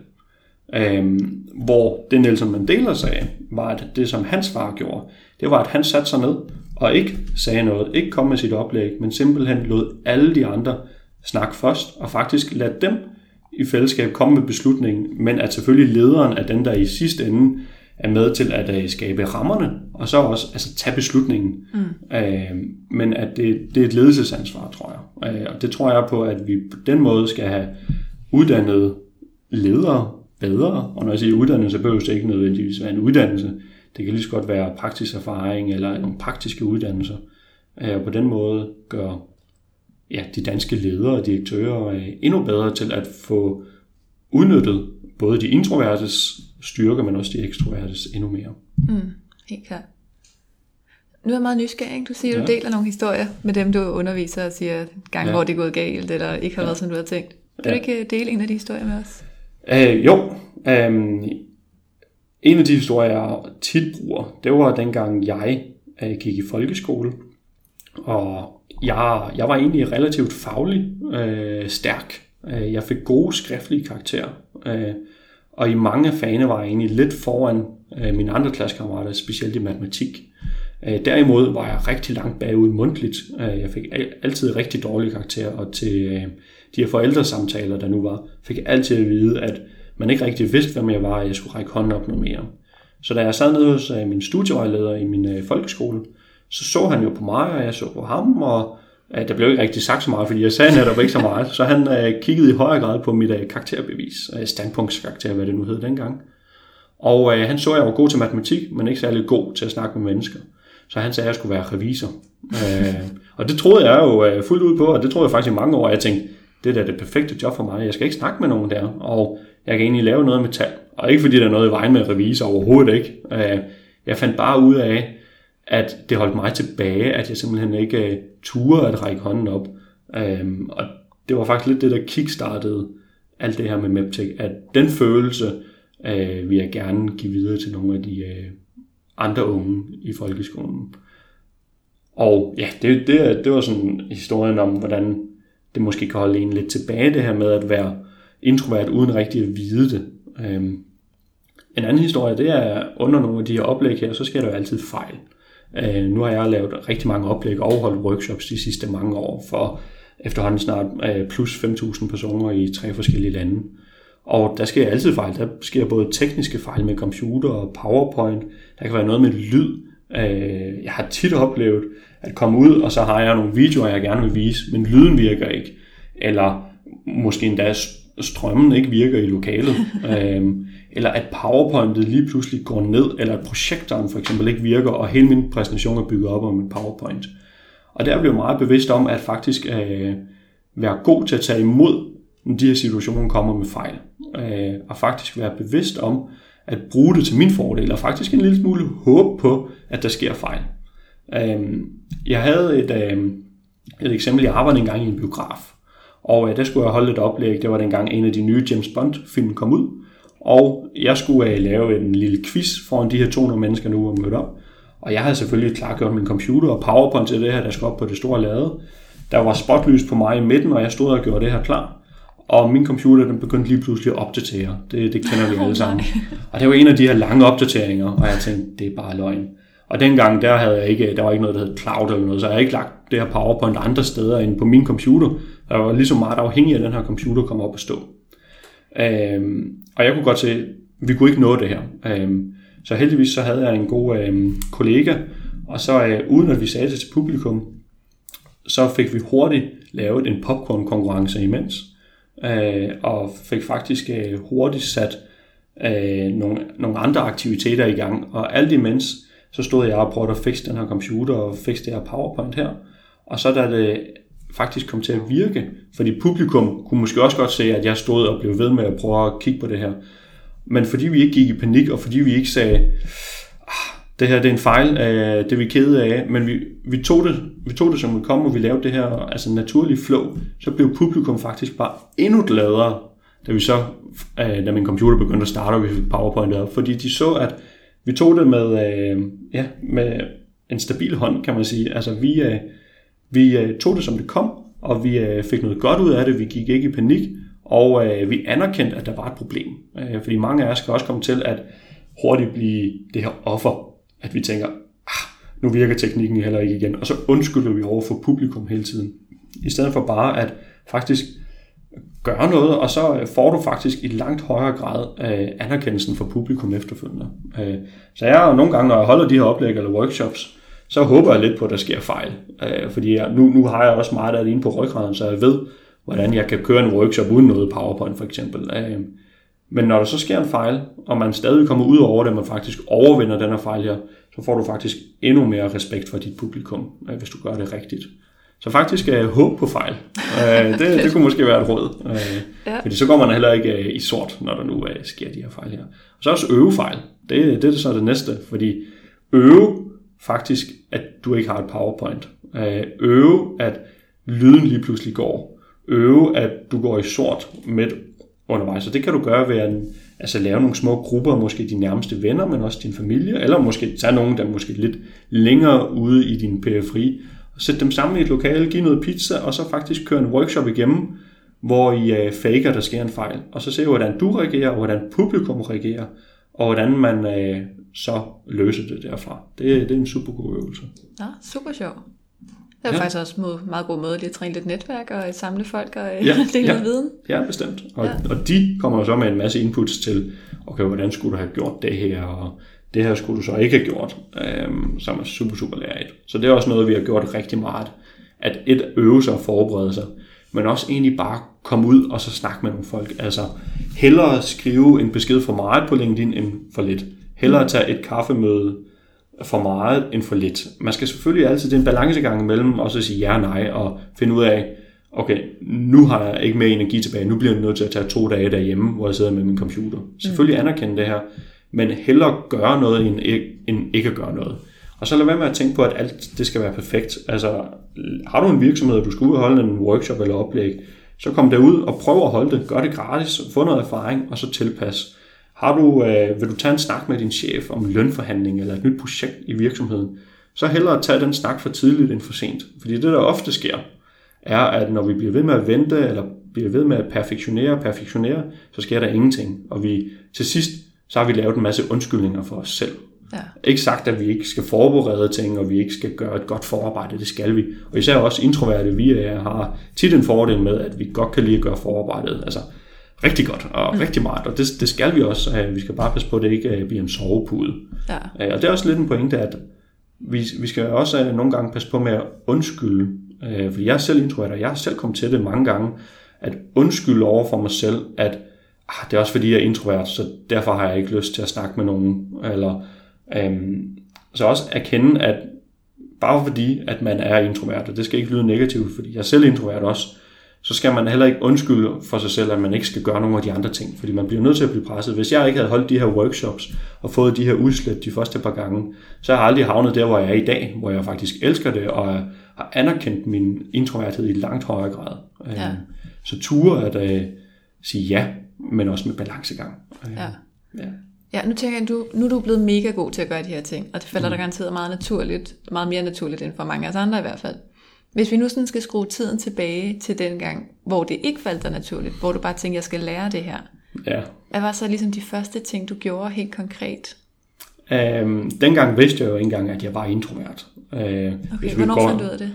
Øhm, hvor det Nelson Mandela sagde, var, at det som hans far gjorde, det var, at han satte sig ned og ikke sagde noget, ikke kom med sit oplæg, men simpelthen lod alle de andre snakke først, og faktisk lade dem i fællesskab komme med beslutningen, men at selvfølgelig lederen er den, der i sidste ende er med til at uh, skabe rammerne, og så også altså, tage beslutningen. Mm. Uh, men at det, det er et ledelsesansvar, tror jeg. Uh, og det tror jeg på, at vi på den måde skal have uddannet ledere bedre. Og når jeg siger uddannelse, så behøver det ikke nødvendigvis være en uddannelse. Det kan lige så godt være praktisk erfaring eller nogle praktiske uddannelser. Og på den måde gør ja, de danske ledere og direktører endnu bedre til at få udnyttet både de introvertes styrker, men også de ekstrovertes endnu mere. Mm, helt klart. Nu er jeg meget nysgerrig. Du siger, ja. du deler nogle historier med dem, du underviser og siger gange, ja. hvor det er gået galt, eller ikke har ja. været, som du har tænkt. Vil ja. du ikke dele en af de historier med os? Uh, jo. Um, en af de historier, jeg tit bruger, det var dengang jeg øh, gik i folkeskole. Og jeg, jeg var egentlig relativt faglig øh, stærk. Øh, jeg fik gode skriftlige karakterer. øh, og i mange af fagene var jeg egentlig lidt foran øh, mine andre klassekammerater, specielt i matematik. Øh, derimod var jeg rigtig langt bagud mundtligt. Øh, jeg fik altid rigtig dårlige karakterer, og til øh, de her forældresamtaler, der nu var, fik jeg altid at vide, at man ikke rigtig vidste, hvem jeg var, og jeg skulle række hånden op noget mere. Så da jeg sad nede hos øh, min studievejleder i min øh, folkeskole, så så han jo på mig, og jeg så på ham, og uh, der blev ikke rigtig sagt så meget, fordi jeg sagde netop ikke så meget. Så han kiggede i højere grad på mit karakterbevis, standpunktskarakter, hvad det nu hed dengang. Og han så, at jeg var god til matematik, men ikke særlig god til at snakke med mennesker. Så han sagde, at jeg skulle være revisor. uh, og det troede jeg jo fuldt ud på, og det troede jeg faktisk i mange år. Jeg tænkte, det er det perfekte job for mig. Jeg skal ikke snakke med nogen der, og jeg kan egentlig lave noget med tal. Og ikke fordi der er noget i vejen med revisor, overhovedet ikke. Øh, jeg fandt bare ud af, at det holdt mig tilbage, at jeg simpelthen ikke øh, turde at række hånden op. Øh, og det var faktisk lidt det, der kickstartede alt det her med MapTech, at den følelse øh, vil jeg gerne give videre til nogle af de øh, andre unge i folkeskolen. Og ja, det, det, det var sådan historien om, hvordan det måske kan holde en lidt tilbage, det her med at være introvert uden rigtig at vide det. Øhm, en anden historie, det er under nogle af de her oplæg her, så sker der jo altid fejl. Øh, nu har jeg lavet rigtig mange oplæg og holdt workshops de sidste mange år for efterhånden snart øh, plus 5.000 personer i tre forskellige lande. Og der sker altid fejl. Der sker både tekniske fejl med computer og PowerPoint. Der kan være noget med lyd. Øh, jeg har tit oplevet at komme ud, og så har jeg nogle videoer, jeg gerne vil vise, men lyden virker ikke. Eller måske endda strømmen ikke virker i lokalet. øhm, eller at powerpointet lige pludselig går ned, eller at projektoren for eksempel ikke virker, og hele min præsentation er bygget op om et powerpoint. Og der blev jeg meget bevidst om, at faktisk øh, være god til at tage imod, når de her situationer kommer med fejl. Øh, og faktisk være bevidst om, at bruge det til min fordel, og faktisk en lille smule håb på, at der sker fejl. Øh, jeg havde et, øh, et eksempel, jeg arbejdede engang i en biograf, og øh, der skulle jeg holde et oplæg, det var dengang en af de nye James Bond-film kom ud, og jeg skulle øh, lave en lille quiz foran de her 200 mennesker nu og mødt op. Og jeg havde selvfølgelig klargjort min computer og powerpoint til det her, der skulle op på det store lade. Der var spotlys på mig i midten, og jeg stod og gjorde det her klar. Og min computer den begyndte lige pludselig at opdatere. Det, det kender vi alle sammen. Og det var en af de her lange opdateringer, og jeg tænkte, det er bare løgn. Og dengang, der, havde jeg ikke, der var ikke noget, der hed cloud eller noget, så jeg havde ikke lagt det her PowerPoint andre steder end på min computer. Jeg var ligesom meget afhængig af, at den her computer kom op og stå. Øhm, og jeg kunne godt se, at vi kunne ikke nå det her. Øhm, så heldigvis så havde jeg en god øhm, kollega, og så øh, uden at vi sagde det til publikum, så fik vi hurtigt lavet en popcorn-konkurrence imens, øh, og fik faktisk øh, hurtigt sat øh, nogle, nogle andre aktiviteter i gang. Og alt imens, så stod jeg og prøvede at fikse den her computer og fikse det her PowerPoint her. Og så da det faktisk kom til at virke, fordi publikum kunne måske også godt se, at jeg stod og blev ved med at prøve at kigge på det her. Men fordi vi ikke gik i panik, og fordi vi ikke sagde, ah, det her det er en fejl, øh, det er vi kede af, men vi, vi, tog det, vi tog det som det kom, og vi lavede det her altså naturlige flow, så blev publikum faktisk bare endnu gladere, da vi så, øh, da min computer begyndte at starte, og vi fik PowerPoint op, fordi de så, at vi tog det med, øh, ja, med en stabil hånd, kan man sige. Altså vi, vi øh, tog det som det kom, og vi øh, fik noget godt ud af det, vi gik ikke i panik, Og øh, vi anerkendte, at der var et problem. Øh, fordi mange af os skal også komme til at hurtigt blive det her offer. At vi tænker, ah, nu virker teknikken heller ikke igen. Og så undskylder vi over for publikum hele tiden. I stedet for bare at faktisk gøre noget, og så øh, får du faktisk i langt højere grad øh, anerkendelsen fra publikum efterfølgende. Øh, så jeg nogle gange, når jeg holder de her oplæg eller workshops, så håber jeg lidt på, at der sker fejl. Øh, fordi jeg, nu, nu har jeg også meget inde på ryggraden, så jeg ved, hvordan jeg kan køre en workshop uden noget PowerPoint for eksempel. Øh, men når der så sker en fejl, og man stadig kommer ud over det, og man faktisk overvinder den her fejl her, så får du faktisk endnu mere respekt for dit publikum, øh, hvis du gør det rigtigt. Så faktisk er håb på fejl. Øh, det, det kunne måske være et råd. Øh, ja. Fordi så går man heller ikke øh, i sort, når der nu sker de her fejl her. Og så også øve fejl. Det, det er så det næste. Fordi øve faktisk, at du ikke har et powerpoint. Øh, øve, at lyden lige pludselig går. Øve, at du går i sort midt undervejs. Så det kan du gøre ved at altså lave nogle små grupper, måske dine nærmeste venner, men også din familie, eller måske tage nogen, der er måske lidt længere ude i din periferi, og sætte dem sammen i et lokale, give noget pizza, og så faktisk køre en workshop igennem, hvor I øh, faker, der sker en fejl. Og så se, hvordan du reagerer, og hvordan publikum reagerer, og hvordan man øh, så løser det derfra. Det, det er en super god øvelse. Ja, super sjov. Det er ja. faktisk også en meget god måde lige at træne lidt netværk og samle folk og ja, dele ja. viden. Ja, bestemt. Og, ja. og de kommer så med en masse inputs til, okay, hvordan skulle du have gjort det her, og det her skulle du så ikke have gjort, øhm, som er super, super lærerigt. Så det er også noget, vi har gjort rigtig meget. At et øve sig og forberede sig, men også egentlig bare komme ud og så snakke med nogle folk. Altså hellere skrive en besked for meget på LinkedIn end for lidt. Hellere tage et kaffemøde for meget end for lidt. Man skal selvfølgelig altid, det er en balancegang mellem også at sige ja og nej, og finde ud af, okay, nu har jeg ikke mere energi tilbage, nu bliver jeg nødt til at tage to dage derhjemme, hvor jeg sidder med min computer. Selvfølgelig anerkende det her, men hellere gøre noget, end ikke, end ikke at gøre noget. Og så lad være med at tænke på, at alt det skal være perfekt. Altså, har du en virksomhed, og du skal ud og holde en workshop eller oplæg, så kom derud og prøv at holde det. Gør det gratis, få noget erfaring, og så tilpas. Har du, øh, vil du tage en snak med din chef om lønforhandling eller et nyt projekt i virksomheden, så hellere tage den snak for tidligt end for sent. Fordi det, der ofte sker, er, at når vi bliver ved med at vente, eller bliver ved med at perfektionere og perfektionere, så sker der ingenting. Og vi til sidst så har vi lavet en masse undskyldninger for os selv. Ja. Ikke sagt, at vi ikke skal forberede ting, og vi ikke skal gøre et godt forarbejde, det skal vi. Og især også introverte, vi er, har tit en fordel med, at vi godt kan lide at gøre forarbejdet, altså rigtig godt og mm. rigtig meget, og det, det skal vi også. Vi skal bare passe på, at det ikke øh, bliver en sovepude. Ja. Øh, og det er også lidt en pointe, at vi, vi skal også øh, nogle gange passe på med at undskylde, fordi jeg er selv introvert, og jeg har selv kommet til det mange gange, at undskylde over for mig selv, at ah, det er også fordi, jeg er introvert, så derfor har jeg ikke lyst til at snakke med nogen. Eller, øhm, så også erkende, at bare fordi, at man er introvert, og det skal ikke lyde negativt, fordi jeg er selv introvert også, så skal man heller ikke undskylde for sig selv, at man ikke skal gøre nogle af de andre ting, fordi man bliver nødt til at blive presset. Hvis jeg ikke havde holdt de her workshops og fået de her udslæt de første par gange, så har jeg aldrig havnet der, hvor jeg er i dag, hvor jeg faktisk elsker det, og har anerkendt min introverthed i langt højere grad. Ja. Øhm, så ture at uh, sige ja men også med balancegang. Ja. ja. Ja, nu tænker jeg, du, nu er du blevet mega god til at gøre de her ting, og det falder mm. dig garanteret meget naturligt, meget mere naturligt end for mange af os andre i hvert fald. Hvis vi nu sådan skal skrue tiden tilbage til den gang, hvor det ikke faldt dig naturligt, hvor du bare tænkte, jeg skal lære det her. Ja. Hvad var så ligesom de første ting, du gjorde helt konkret? Øhm, dengang vidste jeg jo ikke engang, at jeg var introvert. Øh, okay, hvornår går, fandt du ud af det?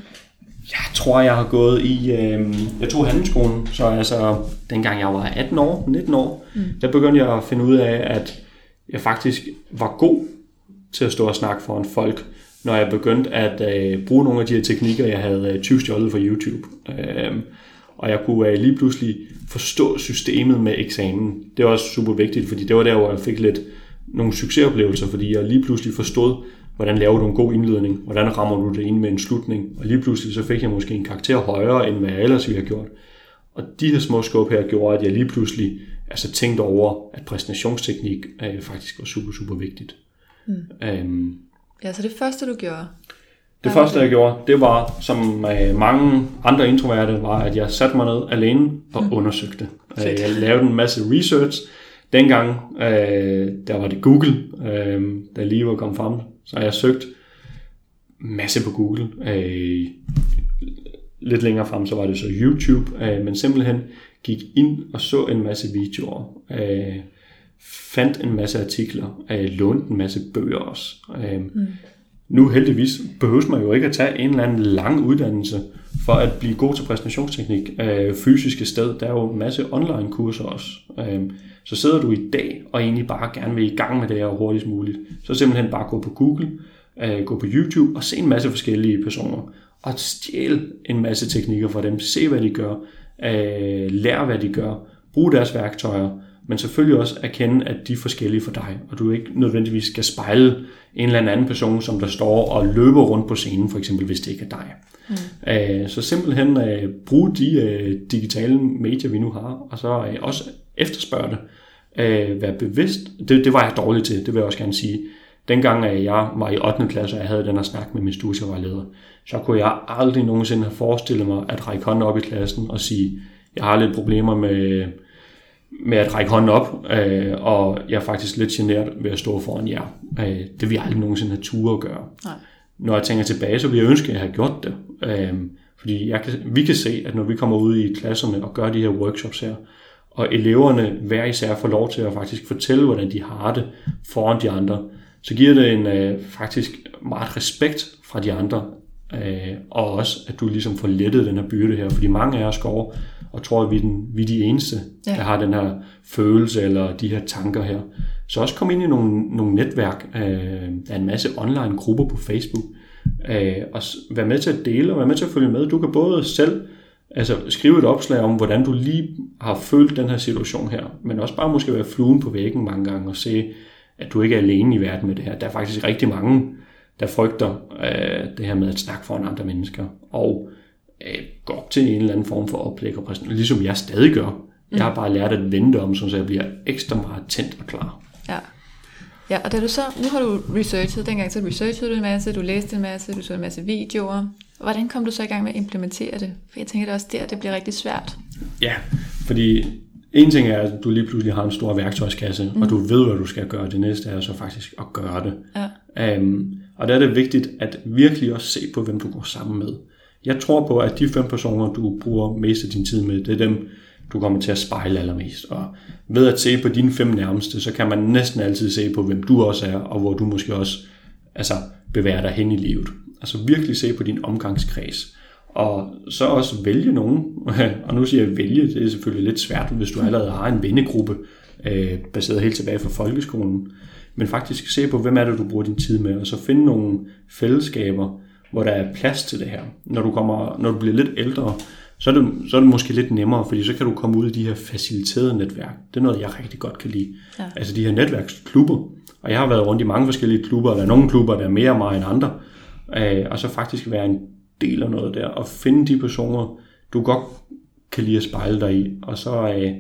Jeg tror, jeg har gået i... Øh, jeg tog handelsskolen, så altså, dengang jeg var 18 år, 19 år, mm. der begyndte jeg at finde ud af, at jeg faktisk var god til at stå og snakke foran folk, når jeg begyndte at øh, bruge nogle af de her teknikker, jeg havde øh, tyvstjålet fra YouTube. Øh, og jeg kunne øh, lige pludselig forstå systemet med eksamen. Det var også super vigtigt, fordi det var der, hvor jeg fik lidt nogle succesoplevelser, fordi jeg lige pludselig forstod, hvordan laver du en god indledning, hvordan rammer du det ind med en slutning, og lige pludselig så fik jeg måske en karakter højere, end hvad jeg ellers ville have gjort. Og de her små skub her gjorde, at jeg lige pludselig altså, tænkte over, at præsentationsteknik øh, faktisk var super, super vigtigt. Mm. Øhm, ja, så det første du gjorde? Det første jeg gjorde, det var, som øh, mange andre introverte, var, at jeg satte mig ned alene og mm. undersøgte. Øh, jeg lavede en masse research. Dengang, øh, der var det Google, øh, der lige var kommet frem. Så jeg søgt masse på Google. Øh, lidt længere frem, så var det så YouTube, øh, men simpelthen gik ind og så en masse videoer, øh, fandt en masse artikler, øh, lånte en masse bøger også. Øh, mm. Nu heldigvis behøver man jo ikke at tage en eller anden lang uddannelse for at blive god til præsentationsteknik øh, fysiske sted. Der er jo en masse online kurser også. Øh, så sidder du i dag og egentlig bare gerne vil i gang med det her hurtigst muligt, så simpelthen bare gå på Google, øh, gå på YouTube og se en masse forskellige personer og stjæle en masse teknikker fra dem. Se hvad de gør, øh, lær hvad de gør, brug deres værktøjer, men selvfølgelig også erkende, at de er forskellige for dig, og du ikke nødvendigvis skal spejle en eller anden person, som der står og løber rundt på scenen, for eksempel, hvis det ikke er dig. Mm. Øh, så simpelthen øh, brug de øh, digitale medier, vi nu har, og så øh, også efterspørge det. Øh, være bevidst. Det, det var jeg dårlig til, det vil jeg også gerne sige. Dengang at jeg var i 8. klasse, og jeg havde den her snak med min studievejleder, så kunne jeg aldrig nogensinde have forestillet mig at række hånden op i klassen og sige, jeg har lidt problemer med, med at række hånden op, øh, og jeg er faktisk lidt generet ved at stå foran jer. Øh, det vil jeg aldrig nogensinde have tur at gøre. Nej. Når jeg tænker tilbage, så vil jeg ønske, at jeg havde gjort det. Øh, fordi jeg kan, vi kan se, at når vi kommer ud i klasserne og gør de her workshops her, og eleverne hver især får lov til at faktisk fortælle, hvordan de har det foran de andre, så giver det en øh, faktisk meget respekt fra de andre, øh, og også at du ligesom får lettet den her byrde her, fordi mange af os går og tror, at vi er, den, vi er de eneste, ja. der har den her følelse eller de her tanker her. Så også kom ind i nogle, nogle netværk. Øh, der er en masse online grupper på Facebook. Øh, og vær med til at dele og vær med til at følge med. Du kan både selv altså, skrive et opslag om, hvordan du lige har følt den her situation her, men også bare måske være fluen på væggen mange gange og se, at du ikke er alene i verden med det her. Der er faktisk rigtig mange, der frygter øh, det her med at snakke foran andre mennesker. Og øh, gå op til en eller anden form for oplæg og præsentation, ligesom jeg stadig gør. Jeg har mm. bare lært at vente om, så jeg bliver ekstra meget tændt og klar. Ja. Ja, og da du så, nu har du researchet, dengang så researchede du en masse, du læste en masse, du så en masse videoer. Hvordan kom du så i gang med at implementere det? For jeg tænker det også der, det bliver rigtig svært. Ja, fordi en ting er, at du lige pludselig har en stor værktøjskasse, mm. og du ved, hvad du skal gøre. Det næste er så faktisk at gøre det. Ja. Um, og der er det vigtigt at virkelig også se på, hvem du går sammen med. Jeg tror på, at de fem personer, du bruger mest af din tid med, det er dem, du kommer til at spejle allermest. Og ved at se på dine fem nærmeste, så kan man næsten altid se på, hvem du også er, og hvor du måske også altså, bevæger dig hen i livet. Altså virkelig se på din omgangskreds. Og så også vælge nogen, og nu siger jeg vælge, det er selvfølgelig lidt svært, hvis du allerede har en vennegruppe, øh, baseret helt tilbage fra folkeskolen, men faktisk se på, hvem er det, du bruger din tid med, og så finde nogle fællesskaber, hvor der er plads til det her. Når du, kommer, når du bliver lidt ældre, så er, det, så er det måske lidt nemmere, fordi så kan du komme ud i de her faciliterede netværk. Det er noget, jeg rigtig godt kan lide. Ja. Altså de her netværksklubber. Og jeg har været rundt i mange forskellige klubber, og der er nogle klubber, der er mere mig end andre. Øh, og så faktisk være en del af noget der, og finde de personer, du godt kan lide at spejle dig i. Og så øh,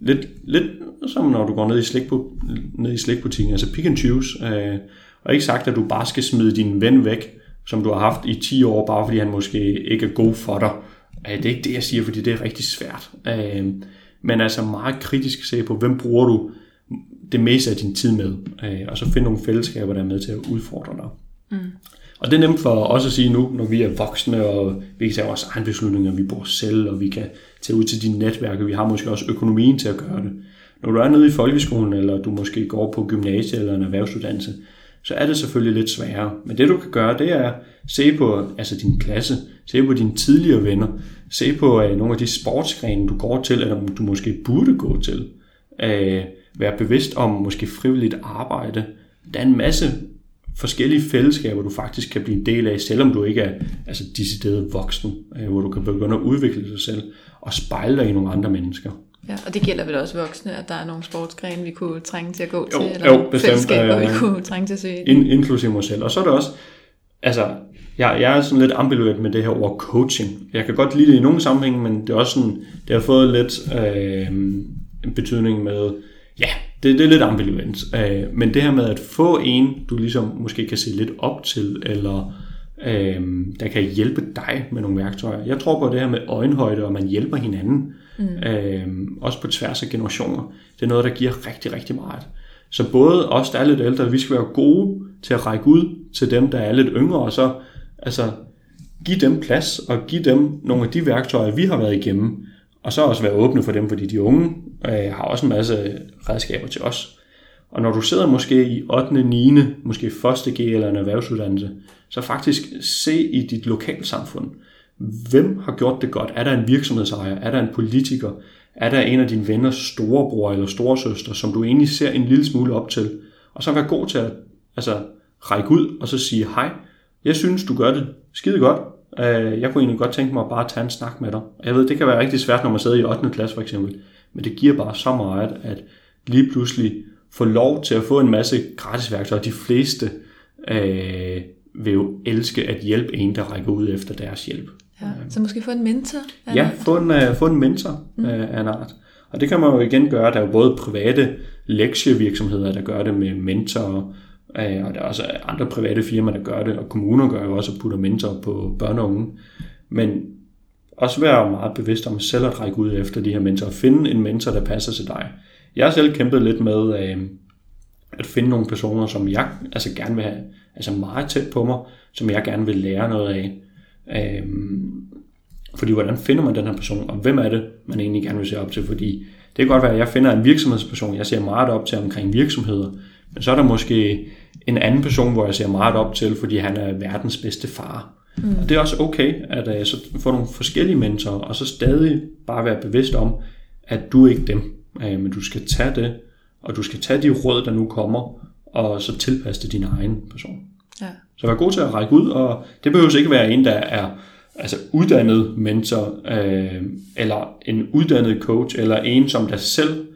lidt, lidt som når du går ned i, slikbu, ned i slikbutikken, altså pick and choose. Øh, og ikke sagt, at du bare skal smide din ven væk, som du har haft i 10 år, bare fordi han måske ikke er god for dig. Øh, det er ikke det, jeg siger, fordi det er rigtig svært. Øh, men altså meget kritisk se på, hvem bruger du det meste af din tid med, øh, og så finde nogle fællesskaber, der er med til at udfordre dig. Mm. Og det er nemt for os at sige nu, når vi er voksne, og vi kan tage vores egen beslutninger, vi bor selv, og vi kan tage ud til dine netværk, og vi har måske også økonomien til at gøre det. Når du er nede i folkeskolen, eller du måske går på gymnasiet eller en erhvervsuddannelse, så er det selvfølgelig lidt sværere. Men det du kan gøre, det er at se på altså din klasse, se på dine tidligere venner, se på uh, nogle af de sportsgrene, du går til, eller du måske burde gå til. Øh, uh, være bevidst om måske frivilligt arbejde. Der er en masse forskellige fællesskaber, du faktisk kan blive en del af, selvom du ikke er altså, decideret voksen, uh, hvor du kan begynde at udvikle dig selv og spejle dig i nogle andre mennesker. Ja, og det gælder vel også voksne, at der er nogle sportsgrene, vi kunne trænge til at gå jo, til, eller jo, bestemt, fællesskaber, øh, vi kunne trænge til at se. In, inklusive mig selv. Og så er det også, altså, jeg, jeg er sådan lidt ambivalent med det her ord coaching. Jeg kan godt lide det i nogle sammenhænge, men det er også sådan, det har fået lidt øh, betydning med, ja, det, det er lidt ambivalent. Øh, men det her med at få en, du ligesom måske kan se lidt op til, eller øh, der kan hjælpe dig med nogle værktøjer. Jeg tror på det her med øjenhøjde, og man hjælper hinanden. Mm. Øh, også på tværs af generationer. Det er noget, der giver rigtig, rigtig meget. Så både os, der er lidt ældre, vi skal være gode til at række ud til dem, der er lidt yngre, og så altså, give dem plads og give dem nogle af de værktøjer, vi har været igennem, og så også være åbne for dem, fordi de unge øh, har også en masse redskaber til os. Og når du sidder måske i 8., 9., måske 1. G eller en erhvervsuddannelse, så faktisk se i dit lokalsamfund, hvem har gjort det godt? Er der en virksomhedsejer? Er der en politiker? Er der en af dine venners storebror eller storesøster, som du egentlig ser en lille smule op til? Og så være god til at altså, række ud og så sige, hej, jeg synes, du gør det skide godt. Øh, jeg kunne egentlig godt tænke mig at bare tage en snak med dig. Jeg ved, det kan være rigtig svært, når man sidder i 8. klasse for eksempel. Men det giver bare så meget, at lige pludselig få lov til at få en masse gratis værktøjer. De fleste øh, vil jo elske at hjælpe en, der rækker ud efter deres hjælp. Ja, så måske få en mentor? Ja, få en, uh, få en mentor mm. uh, af en art. Og det kan man jo igen gøre. Der er jo både private lektievirksomheder, der gør det med mentorer, uh, og der er også andre private firmaer, der gør det, og kommuner gør jo også at putte mentor på børn og unge. Men også være meget bevidst om selv at række ud efter de her mentorer. Finde en mentor, der passer til dig. Jeg har selv kæmpet lidt med øh, at finde nogle personer, som jeg altså gerne vil have, altså meget tæt på mig, som jeg gerne vil lære noget af. Øh, fordi hvordan finder man den her person, og hvem er det, man egentlig gerne vil se op til? Fordi det kan godt være, at jeg finder en virksomhedsperson, jeg ser meget op til omkring virksomheder, men så er der måske en anden person, hvor jeg ser meget op til, fordi han er verdens bedste far. Mm. Og det er også okay, at uh, så få nogle forskellige mentorer, og så stadig bare være bevidst om, at du er ikke dem, uh, men du skal tage det, og du skal tage de råd, der nu kommer, og så tilpasse det din egen person. Ja. Så vær god til at række ud, og det behøver ikke være en, der er altså uddannet mentor, øh, eller en uddannet coach, eller en, som der selv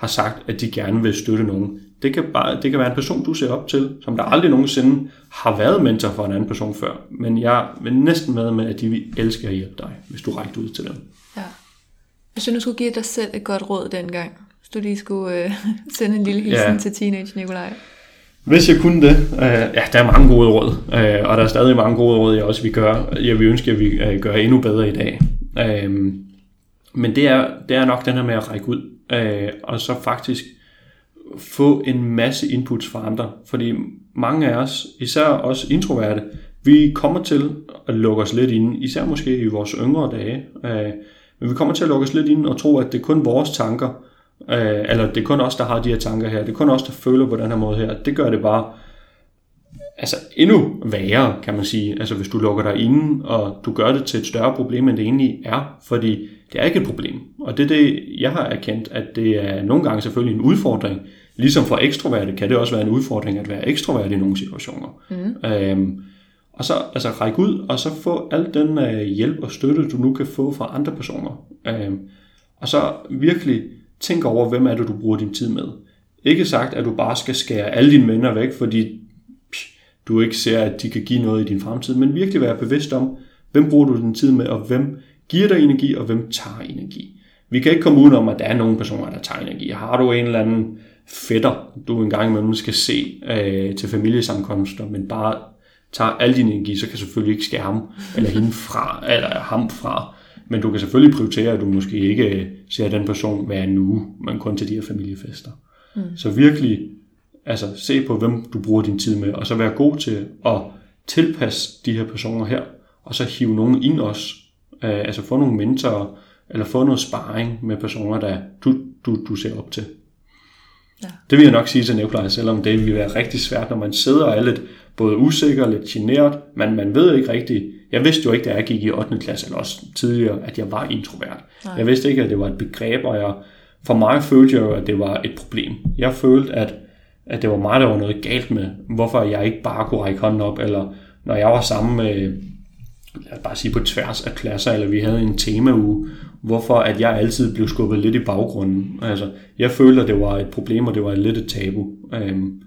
har sagt, at de gerne vil støtte nogen. Det kan, bare, det kan være en person, du ser op til, som der aldrig nogensinde har været mentor for en anden person før. Men jeg vil næsten med med, at de vil elske at hjælpe dig, hvis du rækker ud til dem. Ja. Hvis du nu skulle give dig selv et godt råd dengang, hvis du lige skulle øh, sende en lille hilsen ja. til teenage Nikolaj. Hvis jeg kunne det, øh, ja, der er mange gode råd, øh, og der er stadig mange gode råd, jeg også vil gøre. Jeg vil ønske, at vi øh, gør endnu bedre i dag. Øh, men det er, det er nok den her med at række ud, øh, og så faktisk få en masse inputs fra andre. Fordi mange af os, især os introverte, vi kommer til at lukke os lidt ind, især måske i vores yngre dage, øh, men vi kommer til at lukke os lidt ind og tro, at det er kun vores tanker, Øh, eller det er kun os, der har de her tanker her. Det er kun os, der føler på den her måde her. Det gør det bare altså endnu værre, kan man sige. Altså hvis du lukker dig inde, og du gør det til et større problem, end det egentlig er. Fordi det er ikke et problem. Og det er det, jeg har erkendt, at det er nogle gange selvfølgelig en udfordring. Ligesom for ekstroverte kan det også være en udfordring at være ekstrovert i nogle situationer. Mm. Øhm, og så altså række ud, og så få al den øh, hjælp og støtte, du nu kan få fra andre personer. Øhm, og så virkelig Tænk over, hvem er det, du bruger din tid med. Ikke sagt, at du bare skal skære alle dine venner væk, fordi du ikke ser, at de kan give noget i din fremtid, men virkelig være bevidst om, hvem bruger du din tid med, og hvem giver dig energi, og hvem tager energi. Vi kan ikke komme ud om, at der er nogle personer, der tager energi. Har du en eller anden fætter, du en gang imellem skal se øh, til familiesamkomster, men bare tager al din energi, så kan selvfølgelig ikke skære ham eller hende fra, eller ham fra. Men du kan selvfølgelig prioritere, at du måske ikke ser den person hver nu, men kun til de her familiefester. Mm. Så virkelig altså, se på, hvem du bruger din tid med, og så være god til at tilpasse de her personer her, og så hive nogen ind også. Uh, altså få nogle mentorer, eller få noget sparring med personer, der du, du, du ser op til. Ja. Det vil jeg nok sige til Nikolaj, selvom det vil være rigtig svært, når man sidder og er lidt både usikker og lidt generet, men man ved ikke rigtigt, jeg vidste jo ikke, da jeg gik i 8. klasse, eller også tidligere, at jeg var introvert. Nej. Jeg vidste ikke, at det var et begreb, og jeg, for mig følte jeg jo, at det var et problem. Jeg følte, at, at det var mig, der var noget galt med, hvorfor jeg ikke bare kunne række hånden op, eller når jeg var sammen med, lad os bare sige på tværs af klasser, eller vi havde en temauge, hvorfor at jeg altid blev skubbet lidt i baggrunden. Altså, jeg følte, at det var et problem, og det var lidt et tabu. Øhm,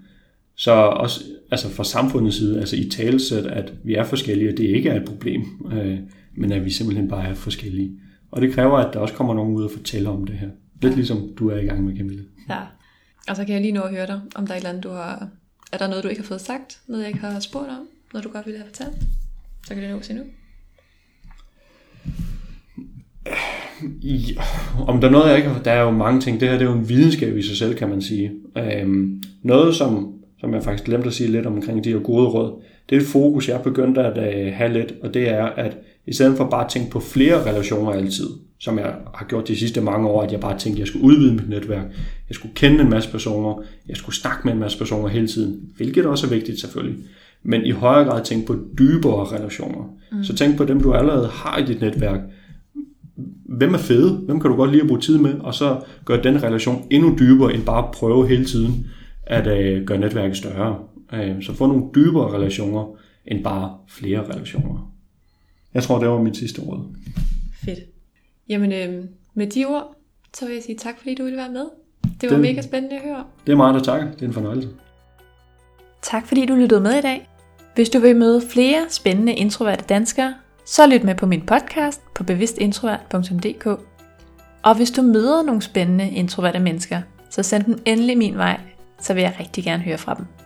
så også altså fra samfundets side, altså i talesæt, at vi er forskellige, og det ikke er et problem, øh, men at vi simpelthen bare er forskellige. Og det kræver, at der også kommer nogen ud og fortæller om det her. Lidt ligesom du er i gang med, Camille. Ja, og så kan jeg lige nå at høre dig, om der er et eller andet, du har... Er der noget, du ikke har fået sagt? Noget, jeg ikke har spurgt om? Noget, du godt ville have fortalt? Så kan det nås endnu. Ja, om der er noget, jeg ikke har... Der er jo mange ting. Det her det er jo en videnskab i sig selv, kan man sige. Øhm, noget, som som jeg faktisk glemte at sige lidt omkring de her gode råd, det er et fokus, jeg begyndte at øh, have lidt, og det er, at i stedet for bare at tænke på flere relationer altid, som jeg har gjort de sidste mange år, at jeg bare tænkte, at jeg skulle udvide mit netværk, jeg skulle kende en masse personer, jeg skulle snakke med en masse personer hele tiden, hvilket også er vigtigt selvfølgelig, men i højere grad tænke på dybere relationer. Mm. Så tænk på dem, du allerede har i dit netværk. Hvem er fede? Hvem kan du godt lide at bruge tid med? Og så gør den relation endnu dybere, end bare at prøve hele tiden at øh, gøre netværket større. Øh, så få nogle dybere relationer, end bare flere relationer. Jeg tror, det var mit sidste råd. Fedt. Jamen, øh, med de ord, så vil jeg sige tak, fordi du ville være med. Det var det, mega spændende at høre. Det er meget, der takker. Det er en fornøjelse. Tak fordi du lyttede med i dag. Hvis du vil møde flere spændende introverte danskere, så lyt med på min podcast på bevidstintrovert.dk. Og hvis du møder nogle spændende introverte mennesker, så send dem endelig min vej, så vil jeg rigtig gerne høre fra dem.